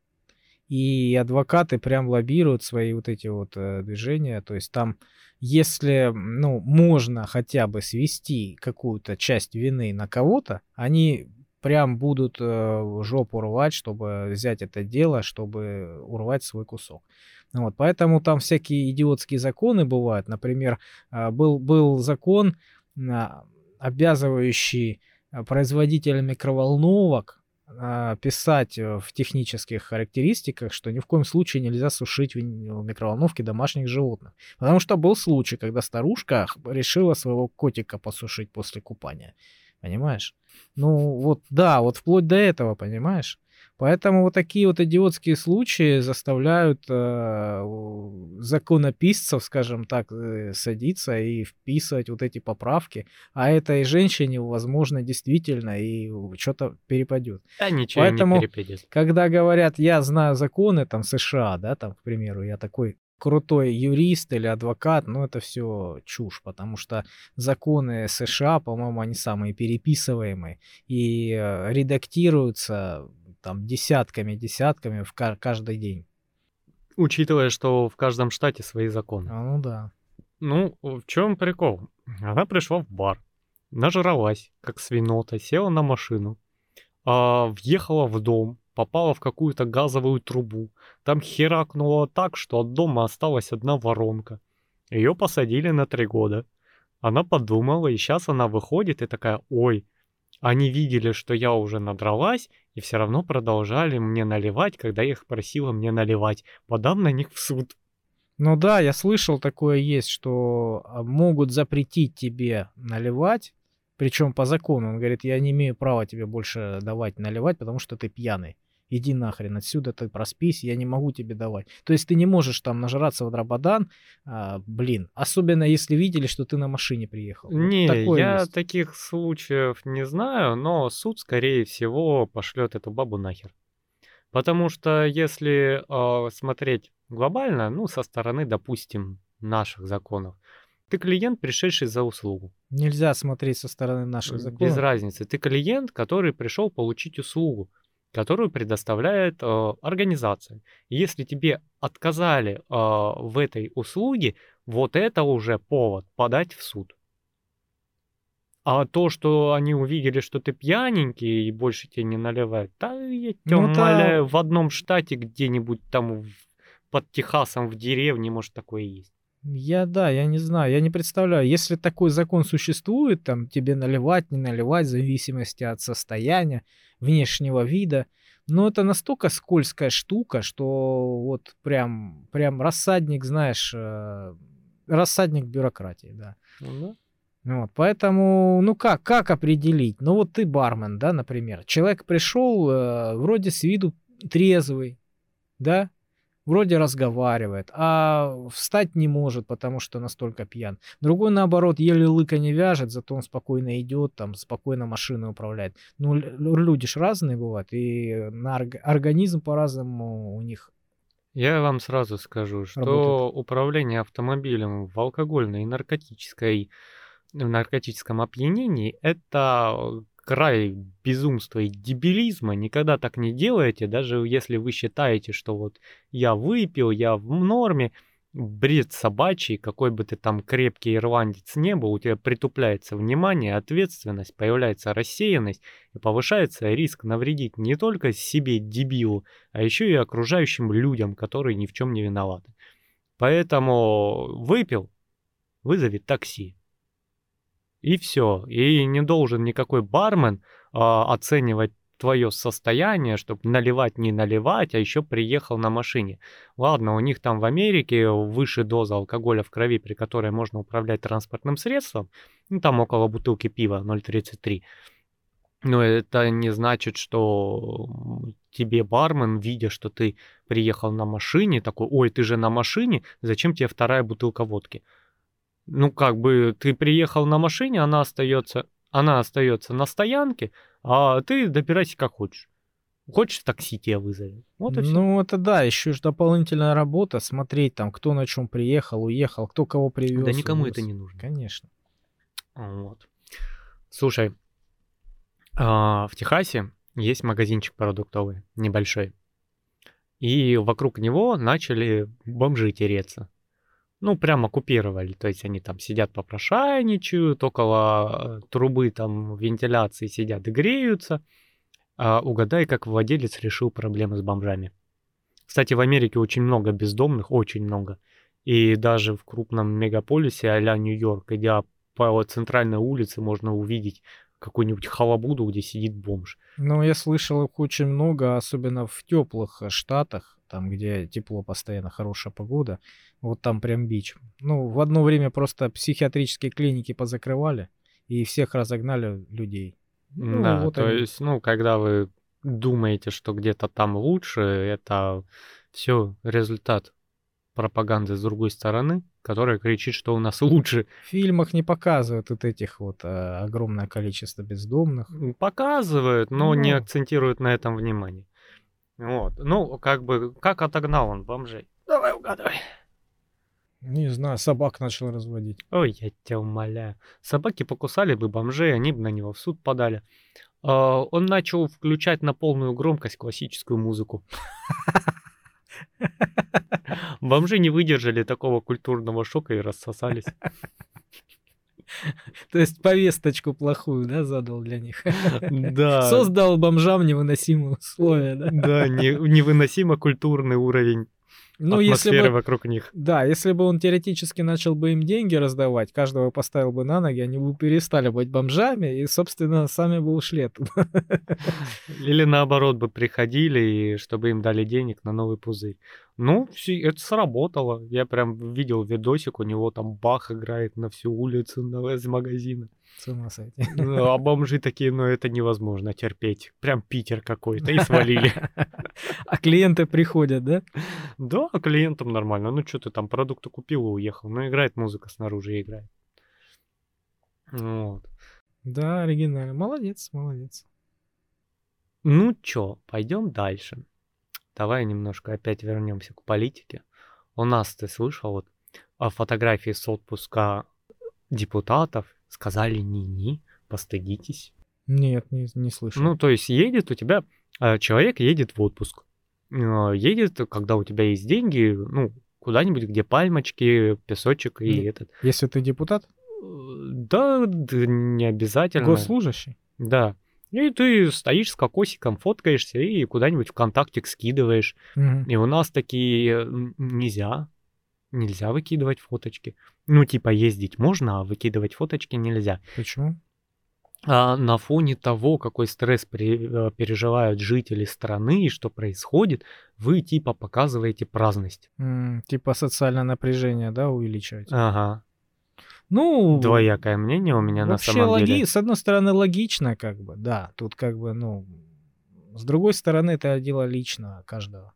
И адвокаты прям лоббируют свои вот эти вот э, движения. То есть там если, ну, можно хотя бы свести какую-то часть вины на кого-то, они прям будут э, жопу рвать, чтобы взять это дело, чтобы урвать свой кусок. Вот, поэтому там всякие идиотские законы бывают. Например, э, был, был закон, э, обязывающий производителя микроволновок а, писать э, в технических характеристиках, что ни в коем случае нельзя сушить в микроволновке домашних животных. Потому что был случай, когда старушка решила своего котика посушить после купания. Понимаешь? Ну вот, да, вот вплоть до этого, понимаешь? Поэтому вот такие вот идиотские случаи заставляют э, законописцев, скажем так, э, садиться и вписывать вот эти поправки. А этой женщине, возможно, действительно и что-то перепадет. Да ничего Поэтому, не перепадет. Когда говорят, я знаю законы там США, да, там, к примеру, я такой крутой юрист или адвокат, ну это все чушь, потому что законы США, по-моему, они самые переписываемые и э, редактируются там десятками, десятками в каждый день. Учитывая, что в каждом штате свои законы. А, ну да. Ну, в чем прикол? Она пришла в бар, нажралась, как свинота, села на машину, а, въехала в дом, попала в какую-то газовую трубу. Там херакнуло так, что от дома осталась одна воронка. Ее посадили на три года. Она подумала, и сейчас она выходит и такая, ой, они видели, что я уже надралась, и все равно продолжали мне наливать, когда я их просила мне наливать. Подам на них в суд. Ну да, я слышал такое есть, что а, могут запретить тебе наливать, причем по закону. Он говорит, я не имею права тебе больше давать наливать, потому что ты пьяный иди нахрен отсюда, ты проспись, я не могу тебе давать. То есть ты не можешь там нажраться в Драбадан, а, блин, особенно если видели, что ты на машине приехал. Не, Такое я есть. таких случаев не знаю, но суд, скорее всего, пошлет эту бабу нахер. Потому что если э, смотреть глобально, ну, со стороны, допустим, наших законов, ты клиент, пришедший за услугу. Нельзя смотреть со стороны наших законов. Без разницы. Ты клиент, который пришел получить услугу которую предоставляет э, организация. Если тебе отказали э, в этой услуге, вот это уже повод подать в суд. А то, что они увидели, что ты пьяненький и больше тебе не наливают, да я тебя ну, умоляю, да. в одном штате где-нибудь там в, под Техасом в деревне, может, такое есть. Я, да, я не знаю, я не представляю. Если такой закон существует, там тебе наливать, не наливать, в зависимости от состояния, внешнего вида, но это настолько скользкая штука, что вот прям, прям рассадник, знаешь, э, рассадник бюрократии, да. Ну, вот, поэтому, ну как, как определить? Ну вот ты бармен, да, например. Человек пришел, э, вроде с виду трезвый, да, вроде разговаривает, а встать не может, потому что настолько пьян. Другой, наоборот, еле лыка не вяжет, зато он спокойно идет, там, спокойно машиной управляет. Ну, люди ж разные бывают, и на орг- организм по-разному у них я вам сразу скажу, что работает. управление автомобилем в алкогольной и наркотической в наркотическом опьянении это край безумства и дебилизма, никогда так не делайте, даже если вы считаете, что вот я выпил, я в норме, бред собачий, какой бы ты там крепкий ирландец не был, у тебя притупляется внимание, ответственность, появляется рассеянность и повышается риск навредить не только себе, дебилу, а еще и окружающим людям, которые ни в чем не виноваты. Поэтому выпил, вызови такси. И все. И не должен никакой бармен а, оценивать твое состояние, чтобы наливать, не наливать, а еще приехал на машине. Ладно, у них там в Америке выше доза алкоголя в крови, при которой можно управлять транспортным средством, ну, там около бутылки пива 0,33. Но это не значит, что тебе бармен, видя, что ты приехал на машине, такой, ой, ты же на машине, зачем тебе вторая бутылка водки? Ну, как бы ты приехал на машине, она остается, она остается на стоянке, а ты добирайся как хочешь. Хочешь, такси тебя вызовет. Вот и все. Ну, это да, еще же дополнительная работа, смотреть там, кто на чем приехал, уехал, кто кого привез. Да никому увез. это не нужно. Конечно. Вот. Слушай, а, в Техасе есть магазинчик продуктовый, небольшой. И вокруг него начали бомжи тереться ну, прям оккупировали. То есть они там сидят попрошайничают, около э, трубы там вентиляции сидят и греются. А угадай, как владелец решил проблемы с бомжами. Кстати, в Америке очень много бездомных, очень много. И даже в крупном мегаполисе а Нью-Йорк, идя по центральной улице, можно увидеть какую-нибудь халабуду, где сидит бомж. Ну, я слышал их очень много, особенно в теплых э, штатах, там, где тепло постоянно, хорошая погода. Вот там прям бич. Ну, в одно время просто психиатрические клиники позакрывали и всех разогнали людей. Ну, Да, вот то они. есть, ну, когда вы думаете, что где-то там лучше, это все результат пропаганды с другой стороны, которая кричит, что у нас [laughs] лучше. В фильмах не показывают вот этих вот э, огромное количество бездомных. Показывают, но не Ну. акцентируют на этом внимание. Вот. Ну, как бы, как отогнал он бомжей? Давай угадывай. Не знаю, собак начал разводить. Ой, я тебя умоляю. Собаки покусали бы бомжей, они бы на него в суд подали. А, Он начал включать на полную громкость классическую музыку. Бомжи не выдержали такого культурного шока и рассосались. [laughs] То есть повесточку плохую, да, задал для них. Да. [laughs] Создал бомжам невыносимые условия, да. Да, не- невыносимо культурный уровень Ну, если бы, вокруг них. да, если бы он теоретически начал бы им деньги раздавать, каждого поставил бы на ноги, они бы перестали быть бомжами и, собственно, сами бы ушли оттуда. [laughs] Или наоборот бы приходили, и чтобы им дали денег на новый пузырь. Ну, всё- это сработало. Я прям видел видосик, у него там бах играет на всю улицу на, из магазина. С ума сойти. Ну, А бомжи такие, ну это невозможно терпеть. Прям Питер какой-то. И свалили. [laughs] А клиенты приходят, да? Да, клиентам нормально. Ну что ты там продукты купил и уехал. Ну играет музыка снаружи играет. Вот. Да, оригинально. Молодец, молодец. Ну чё, пойдем дальше. Давай немножко опять вернемся к политике. У нас, ты слышал, вот о фотографии с отпуска депутатов сказали ни-ни, постыдитесь. Нет, не, не слышал. Ну, то есть едет у тебя, э, человек едет в отпуск. Э, Едет, когда у тебя есть деньги, ну, куда-нибудь, где пальмочки, песочек и Мгм. этот. Если ты депутат, Э, Да, д- не обязательно. госслужащий, Да. И ты стоишь с кокосиком, фоткаешься и куда-нибудь ВКонтакте скидываешь. Мгм. И у нас такие нельзя. Нельзя выкидывать фоточки. Ну, типа, ездить можно, а выкидывать фоточки нельзя. почему? А на фоне того, какой стресс пере- э, переживают жители страны и что происходит, вы типа показываете праздность. М, Типа социальное напряжение, да, увеличивать. Ага. Ну, Двоякое мнение у меня на самом логи... деле. с одной стороны логично, как бы, да, тут как бы, ну, с другой стороны это дело лично каждого.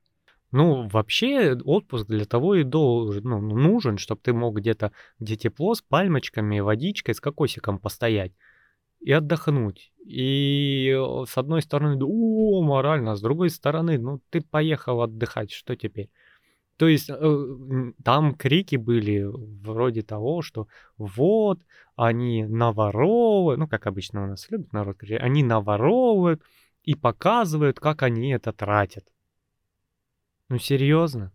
Ну, вообще, отпуск для того и должен, ну, нужен, чтобы ты мог где-то, где тепло, с пальмочками, водичкой, с кокосиком постоять и отдохнуть. И с одной стороны, о, морально, а с другой стороны, ну, ты поехал отдыхать, что теперь? То есть э, там крики были вроде того, что вот, они наворовывают, ну, как обычно у нас любят народ кричать, они наворовывают и показывают, как они это тратят. Ну, серьезно?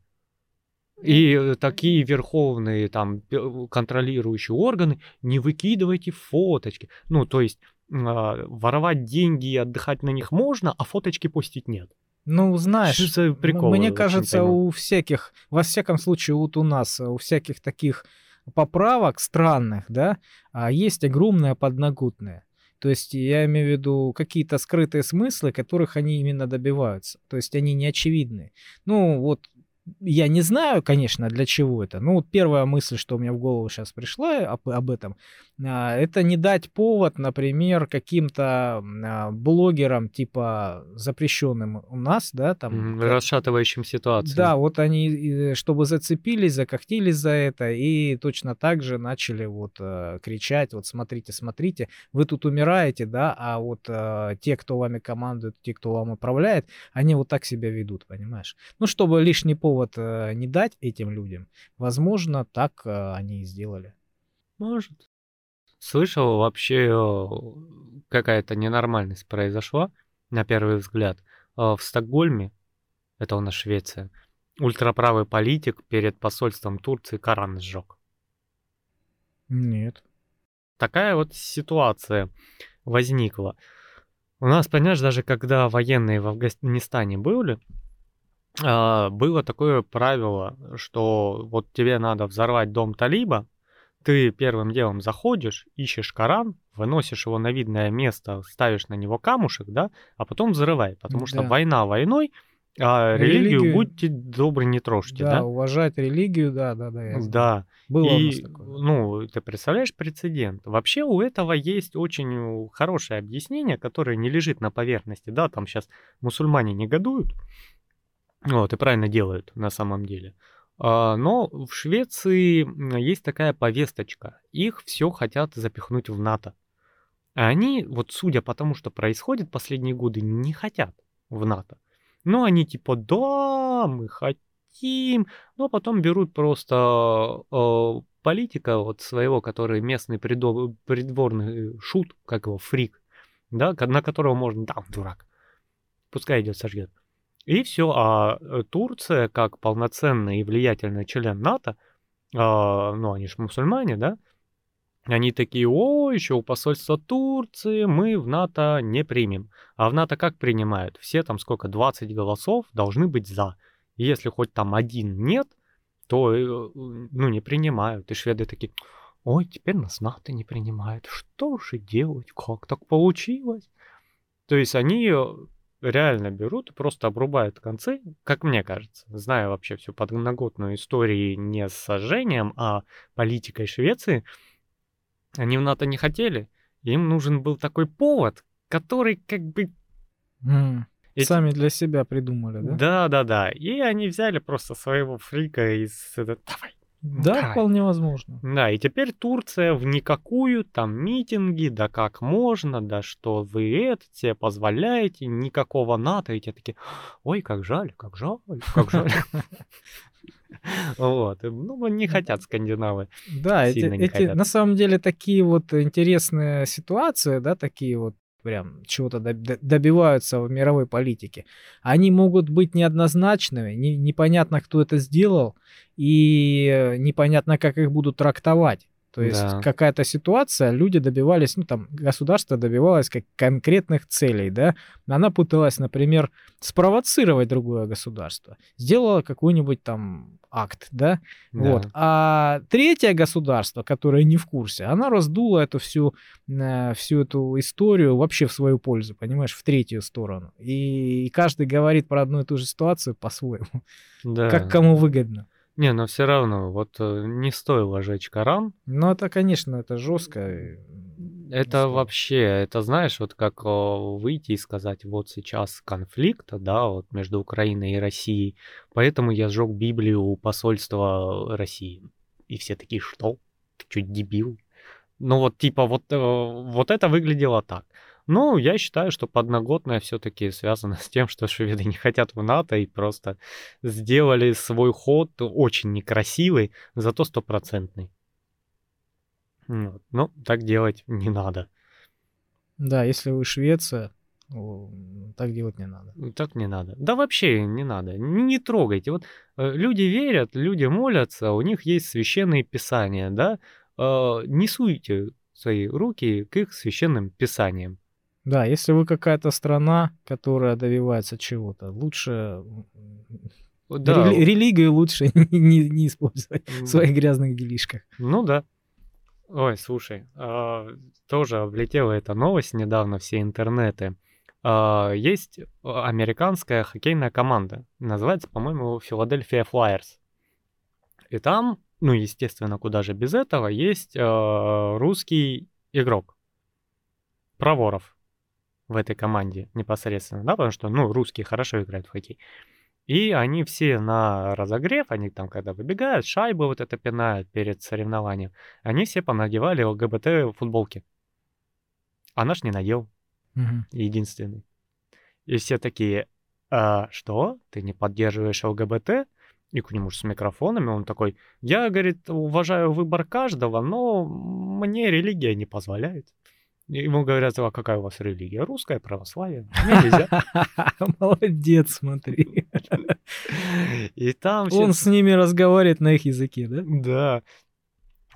И э, такие верховные там пе- контролирующие органы, не выкидывайте фоточки. Ну, то есть а, воровать деньги и отдыхать на них можно, а фоточки постить нет. Ну, знаешь, Что за приколы, мне кажется, у всяких, во всяком случае, вот у нас, э, у всяких таких поправок странных, да, а, есть огромная подноготная. То есть я имею в виду какие-то скрытые смыслы, которых они именно добиваются. То есть они не очевидны. Ну, вот я не знаю, конечно, для чего это. Ну, вот первая мысль, что у меня в голову сейчас пришла об, об этом, а, это не дать повод, например, каким-то а, блогерам, типа запрещенным у нас, да, там. Расшатывающим ситуацию. да, вот они, э, чтобы зацепились, закохтились за это, и точно так же начали вот э, кричать, вот смотрите, смотрите, вы тут умираете, да, а вот э, те, кто вами командует, те, кто вам управляет, они вот так себя ведут, понимаешь? Ну, чтобы лишний повод э, не дать этим людям, возможно, так э, они и сделали. Может. Слышал, вообще какая-то ненормальность произошла, на первый взгляд. Э, В Стокгольме, это у нас Швеция, ультраправый политик перед посольством Турции Коран сжег. Нет. Такая вот ситуация возникла. У нас, понимаешь, даже когда военные в Афганистане были, а, было такое правило, что вот тебе надо взорвать дом Талиба, ты первым делом заходишь, ищешь Коран, выносишь его на видное место, ставишь на него камушек, да, а потом взрывай, потому что Да. война войной, а религию, Религию- будьте добры, не трожьте, Да, да? уважать религию, да, да, да. я. Да. Было у нас И, такое. ну, ты представляешь прецедент? Вообще у этого есть очень хорошее объяснение, которое не лежит на поверхности. Да, там сейчас мусульмане негодуют, вот, и правильно делают на самом деле. А, Но в Швеции есть такая повесточка. Их все хотят запихнуть в НАТО. А они, вот судя по тому, что происходит последние годы, не хотят в НАТО. Ну, они типа, да, мы хотим, но потом берут просто э, политика вот своего, который местный придо- придворный шут, как его, фрик, да, на которого можно, да, он дурак, пускай идет сожгет. И все, а э, Турция, как полноценный и влиятельный член НАТО, а, ну, они же мусульмане, да, они такие, о, еще у посольства Турции мы в НАТО не примем. А в НАТО как принимают? Все там сколько, 20 голосов должны быть за. И если хоть там один нет, то, э, ну, не принимают. И шведы такие, ой, теперь нас НАТО не принимает. Что же делать? Как так получилось? То есть они э, реально берут и просто обрубают концы, как мне кажется, зная вообще всю подноготную историю не с сожжением, а политикой Швеции, они в НАТО не хотели. Им нужен был такой повод, который как бы... М, эти- Сами для себя придумали, да? Да, да, да. И они взяли просто своего фрика из... это, Давай. Да, давай». вполне возможно. Да, и теперь Турция в никакую, там митинги, да как можно, да что вы это себе позволяете, никакого НАТО, и те такие, ой, как жаль, как жаль, как жаль. [laughs] Вот, ну, не хотят скандинавы. Да, эти, эти на самом деле такие вот интересные ситуации, да, такие вот прям чего-то добиваются в мировой политике. Они могут быть неоднозначными, не- непонятно, кто это сделал, и э, непонятно, как их будут трактовать. То есть Да. какая-то ситуация, люди добивались, ну там государство добивалось как конкретных целей, да. Она пыталась, например, спровоцировать другое государство, сделала какой-нибудь там акт, да, вот. Да. А третье государство, которое не в курсе, оно раздуло эту всю, э, всю эту историю вообще в свою пользу, понимаешь, в третью сторону. И каждый говорит про одну и ту же ситуацию по-своему, Да. как кому выгодно. Не, но все равно, вот э, не стоило жечь Коран. Но это, конечно, это жестко. Это вообще, это знаешь, вот как выйти и сказать, вот сейчас конфликт, да, вот между Украиной и Россией, поэтому я сжег Библию у посольства России. И все такие, что? Ты что, дебил? Ну вот типа вот, э, вот это выглядело так. Ну, я считаю, что подноготное все-таки связано с тем, что шведы не хотят в НАТО и просто сделали свой ход очень некрасивый, зато стопроцентный. Вот. Ну, так делать не надо. Да, если вы Швеция, так делать не надо. Так не надо. Да вообще не надо. Не трогайте. Вот э, люди верят, люди молятся, у них есть священные писания, да? Э, не суйте свои руки к их священным писаниям. Да, если вы какая-то страна, которая добивается чего-то, лучше Да, рели- религию лучше [laughs] не, не использовать в своих грязных делишках. ну да. Ой, слушай, а, тоже облетела эта новость недавно все интернеты. А, есть американская хоккейная команда, называется, по-моему, Филадельфия Флайерс. И там, ну, естественно, куда же без этого, есть а, русский игрок. Проворов в этой команде непосредственно, да, потому что, ну, русские хорошо играют в хоккей. И они все на разогрев, они там, когда выбегают, шайбы вот это пинают перед соревнованием, они все понадевали ЛГБТ футболки. А наш не надел, Мгм. единственный. И все такие, «А, что? Ты не поддерживаешь ЛГБТ? И к нему же с микрофонами он такой, я, говорит, уважаю выбор каждого, но мне религия не позволяет. Ему говорят, а какая у вас религия? Русская, православие. [laughs] Молодец, смотри. И там Он с ними разговаривает на их языке, да? Да.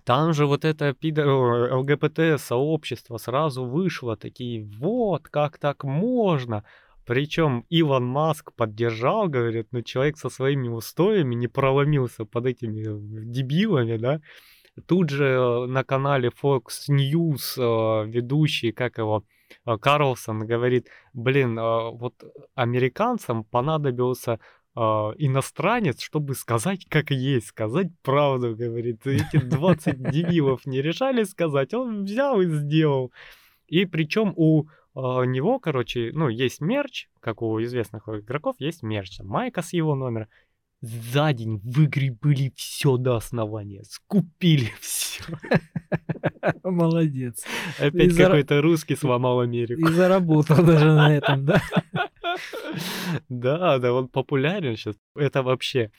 Там же вот это ЛГБТ-сообщество сразу вышло, такие, вот, как так можно? Причем Илон Маск поддержал, говорит, ну человек со своими устоями не проломился под этими дебилами, да? Тут же э, на канале Fox News э, ведущий, как его, э, Карлсон говорит, блин, вот американцам понадобился иностранец, чтобы сказать, как есть, сказать правду, говорит. Эти 20 [laughs] дебилов не решали сказать, он взял и сделал. И причем у него, короче, ну, есть мерч, как у известных игроков, есть мерч. Майка с его номера за день выгребли все до основания, скупили [laughs] все. Молодец. Опять какой-то русский сломал Америку. И заработал даже на этом, да? [laughs] Да, да, он популярен сейчас. Это вообще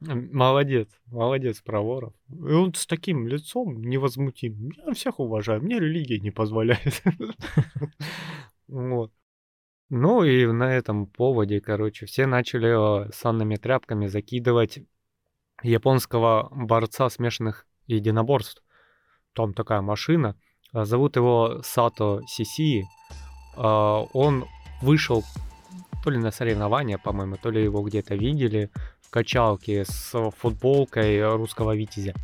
Молодец, молодец, Проворов. И он с таким лицом невозмутим. Я всех уважаю, мне религия не позволяет. [laughs] Вот. Ну и на этом поводе, короче, все начали санными тряпками закидывать японского борца смешанных единоборств. Там такая машина. А, зовут его Сато Сиси. А, он вышел то ли на соревнования, по-моему, то ли его где-то видели в качалке с футболкой русского витязя.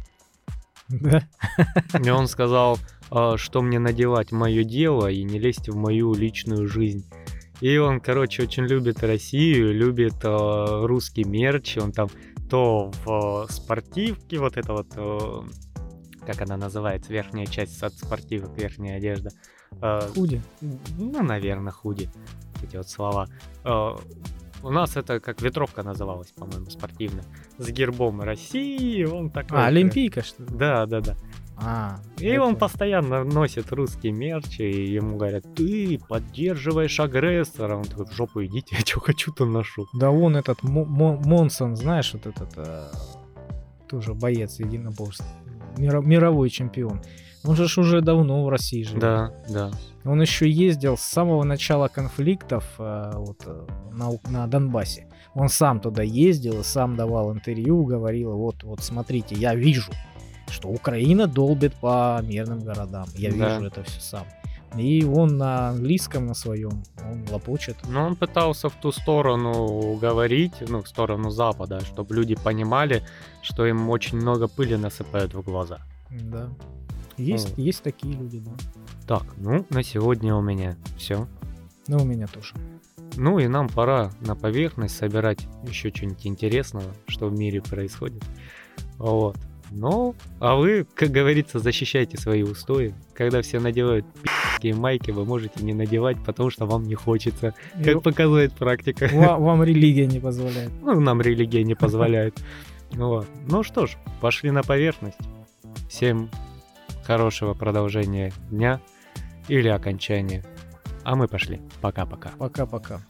Да. [laughs] И он сказал, а, что мне надевать мое дело и не лезть в мою личную жизнь. И он, короче, очень любит Россию, любит э, русский мерч. Он там то в э, спортивке, вот это вот, э, как она называется, верхняя часть от спортивок, верхняя одежда. Э, худи? Ну, наверное, худи. Эти вот слова. Э, у нас это как ветровка называлась, по-моему, спортивная. С гербом России, он такой... А, Олимпийка, что ли? Да, да, да. А, и это... он постоянно носит русский мерч, и ему говорят, ты поддерживаешь агрессора. Он такой, в жопу идите, я что хочу, то ношу. Да вон этот Монсон, знаешь, вот этот э, тоже боец единоборств, мировой чемпион. Он же уже давно в России живет. Да, да. Он еще ездил с самого начала конфликтов э, вот, э, на, на Донбассе. Он сам туда ездил и сам давал интервью, говорил, вот, вот смотрите, я вижу, что Украина долбит по мирным городам. Я да. вижу это все сам. И он на английском на своем, он лопочет. Но он пытался в ту сторону говорить, ну, в сторону Запада, чтобы люди понимали, что им очень много пыли насыпают в глаза. Да. Есть, ну. есть такие люди, да. Так, ну, на сегодня у меня все. Ну, у меня тоже. Ну и нам пора на поверхность собирать еще что-нибудь интересного, что в мире происходит. Вот. Ну, а вы, как говорится, защищайте свои устои. Когда все надевают пи***ские майки, вы можете не надевать, потому что вам не хочется. Как показывает практика. Вам, вам религия не позволяет. Ну, нам религия не позволяет. Вот. Ну что ж, пошли на поверхность. Всем хорошего продолжения дня или окончания. А мы пошли. Пока-пока. Пока-пока.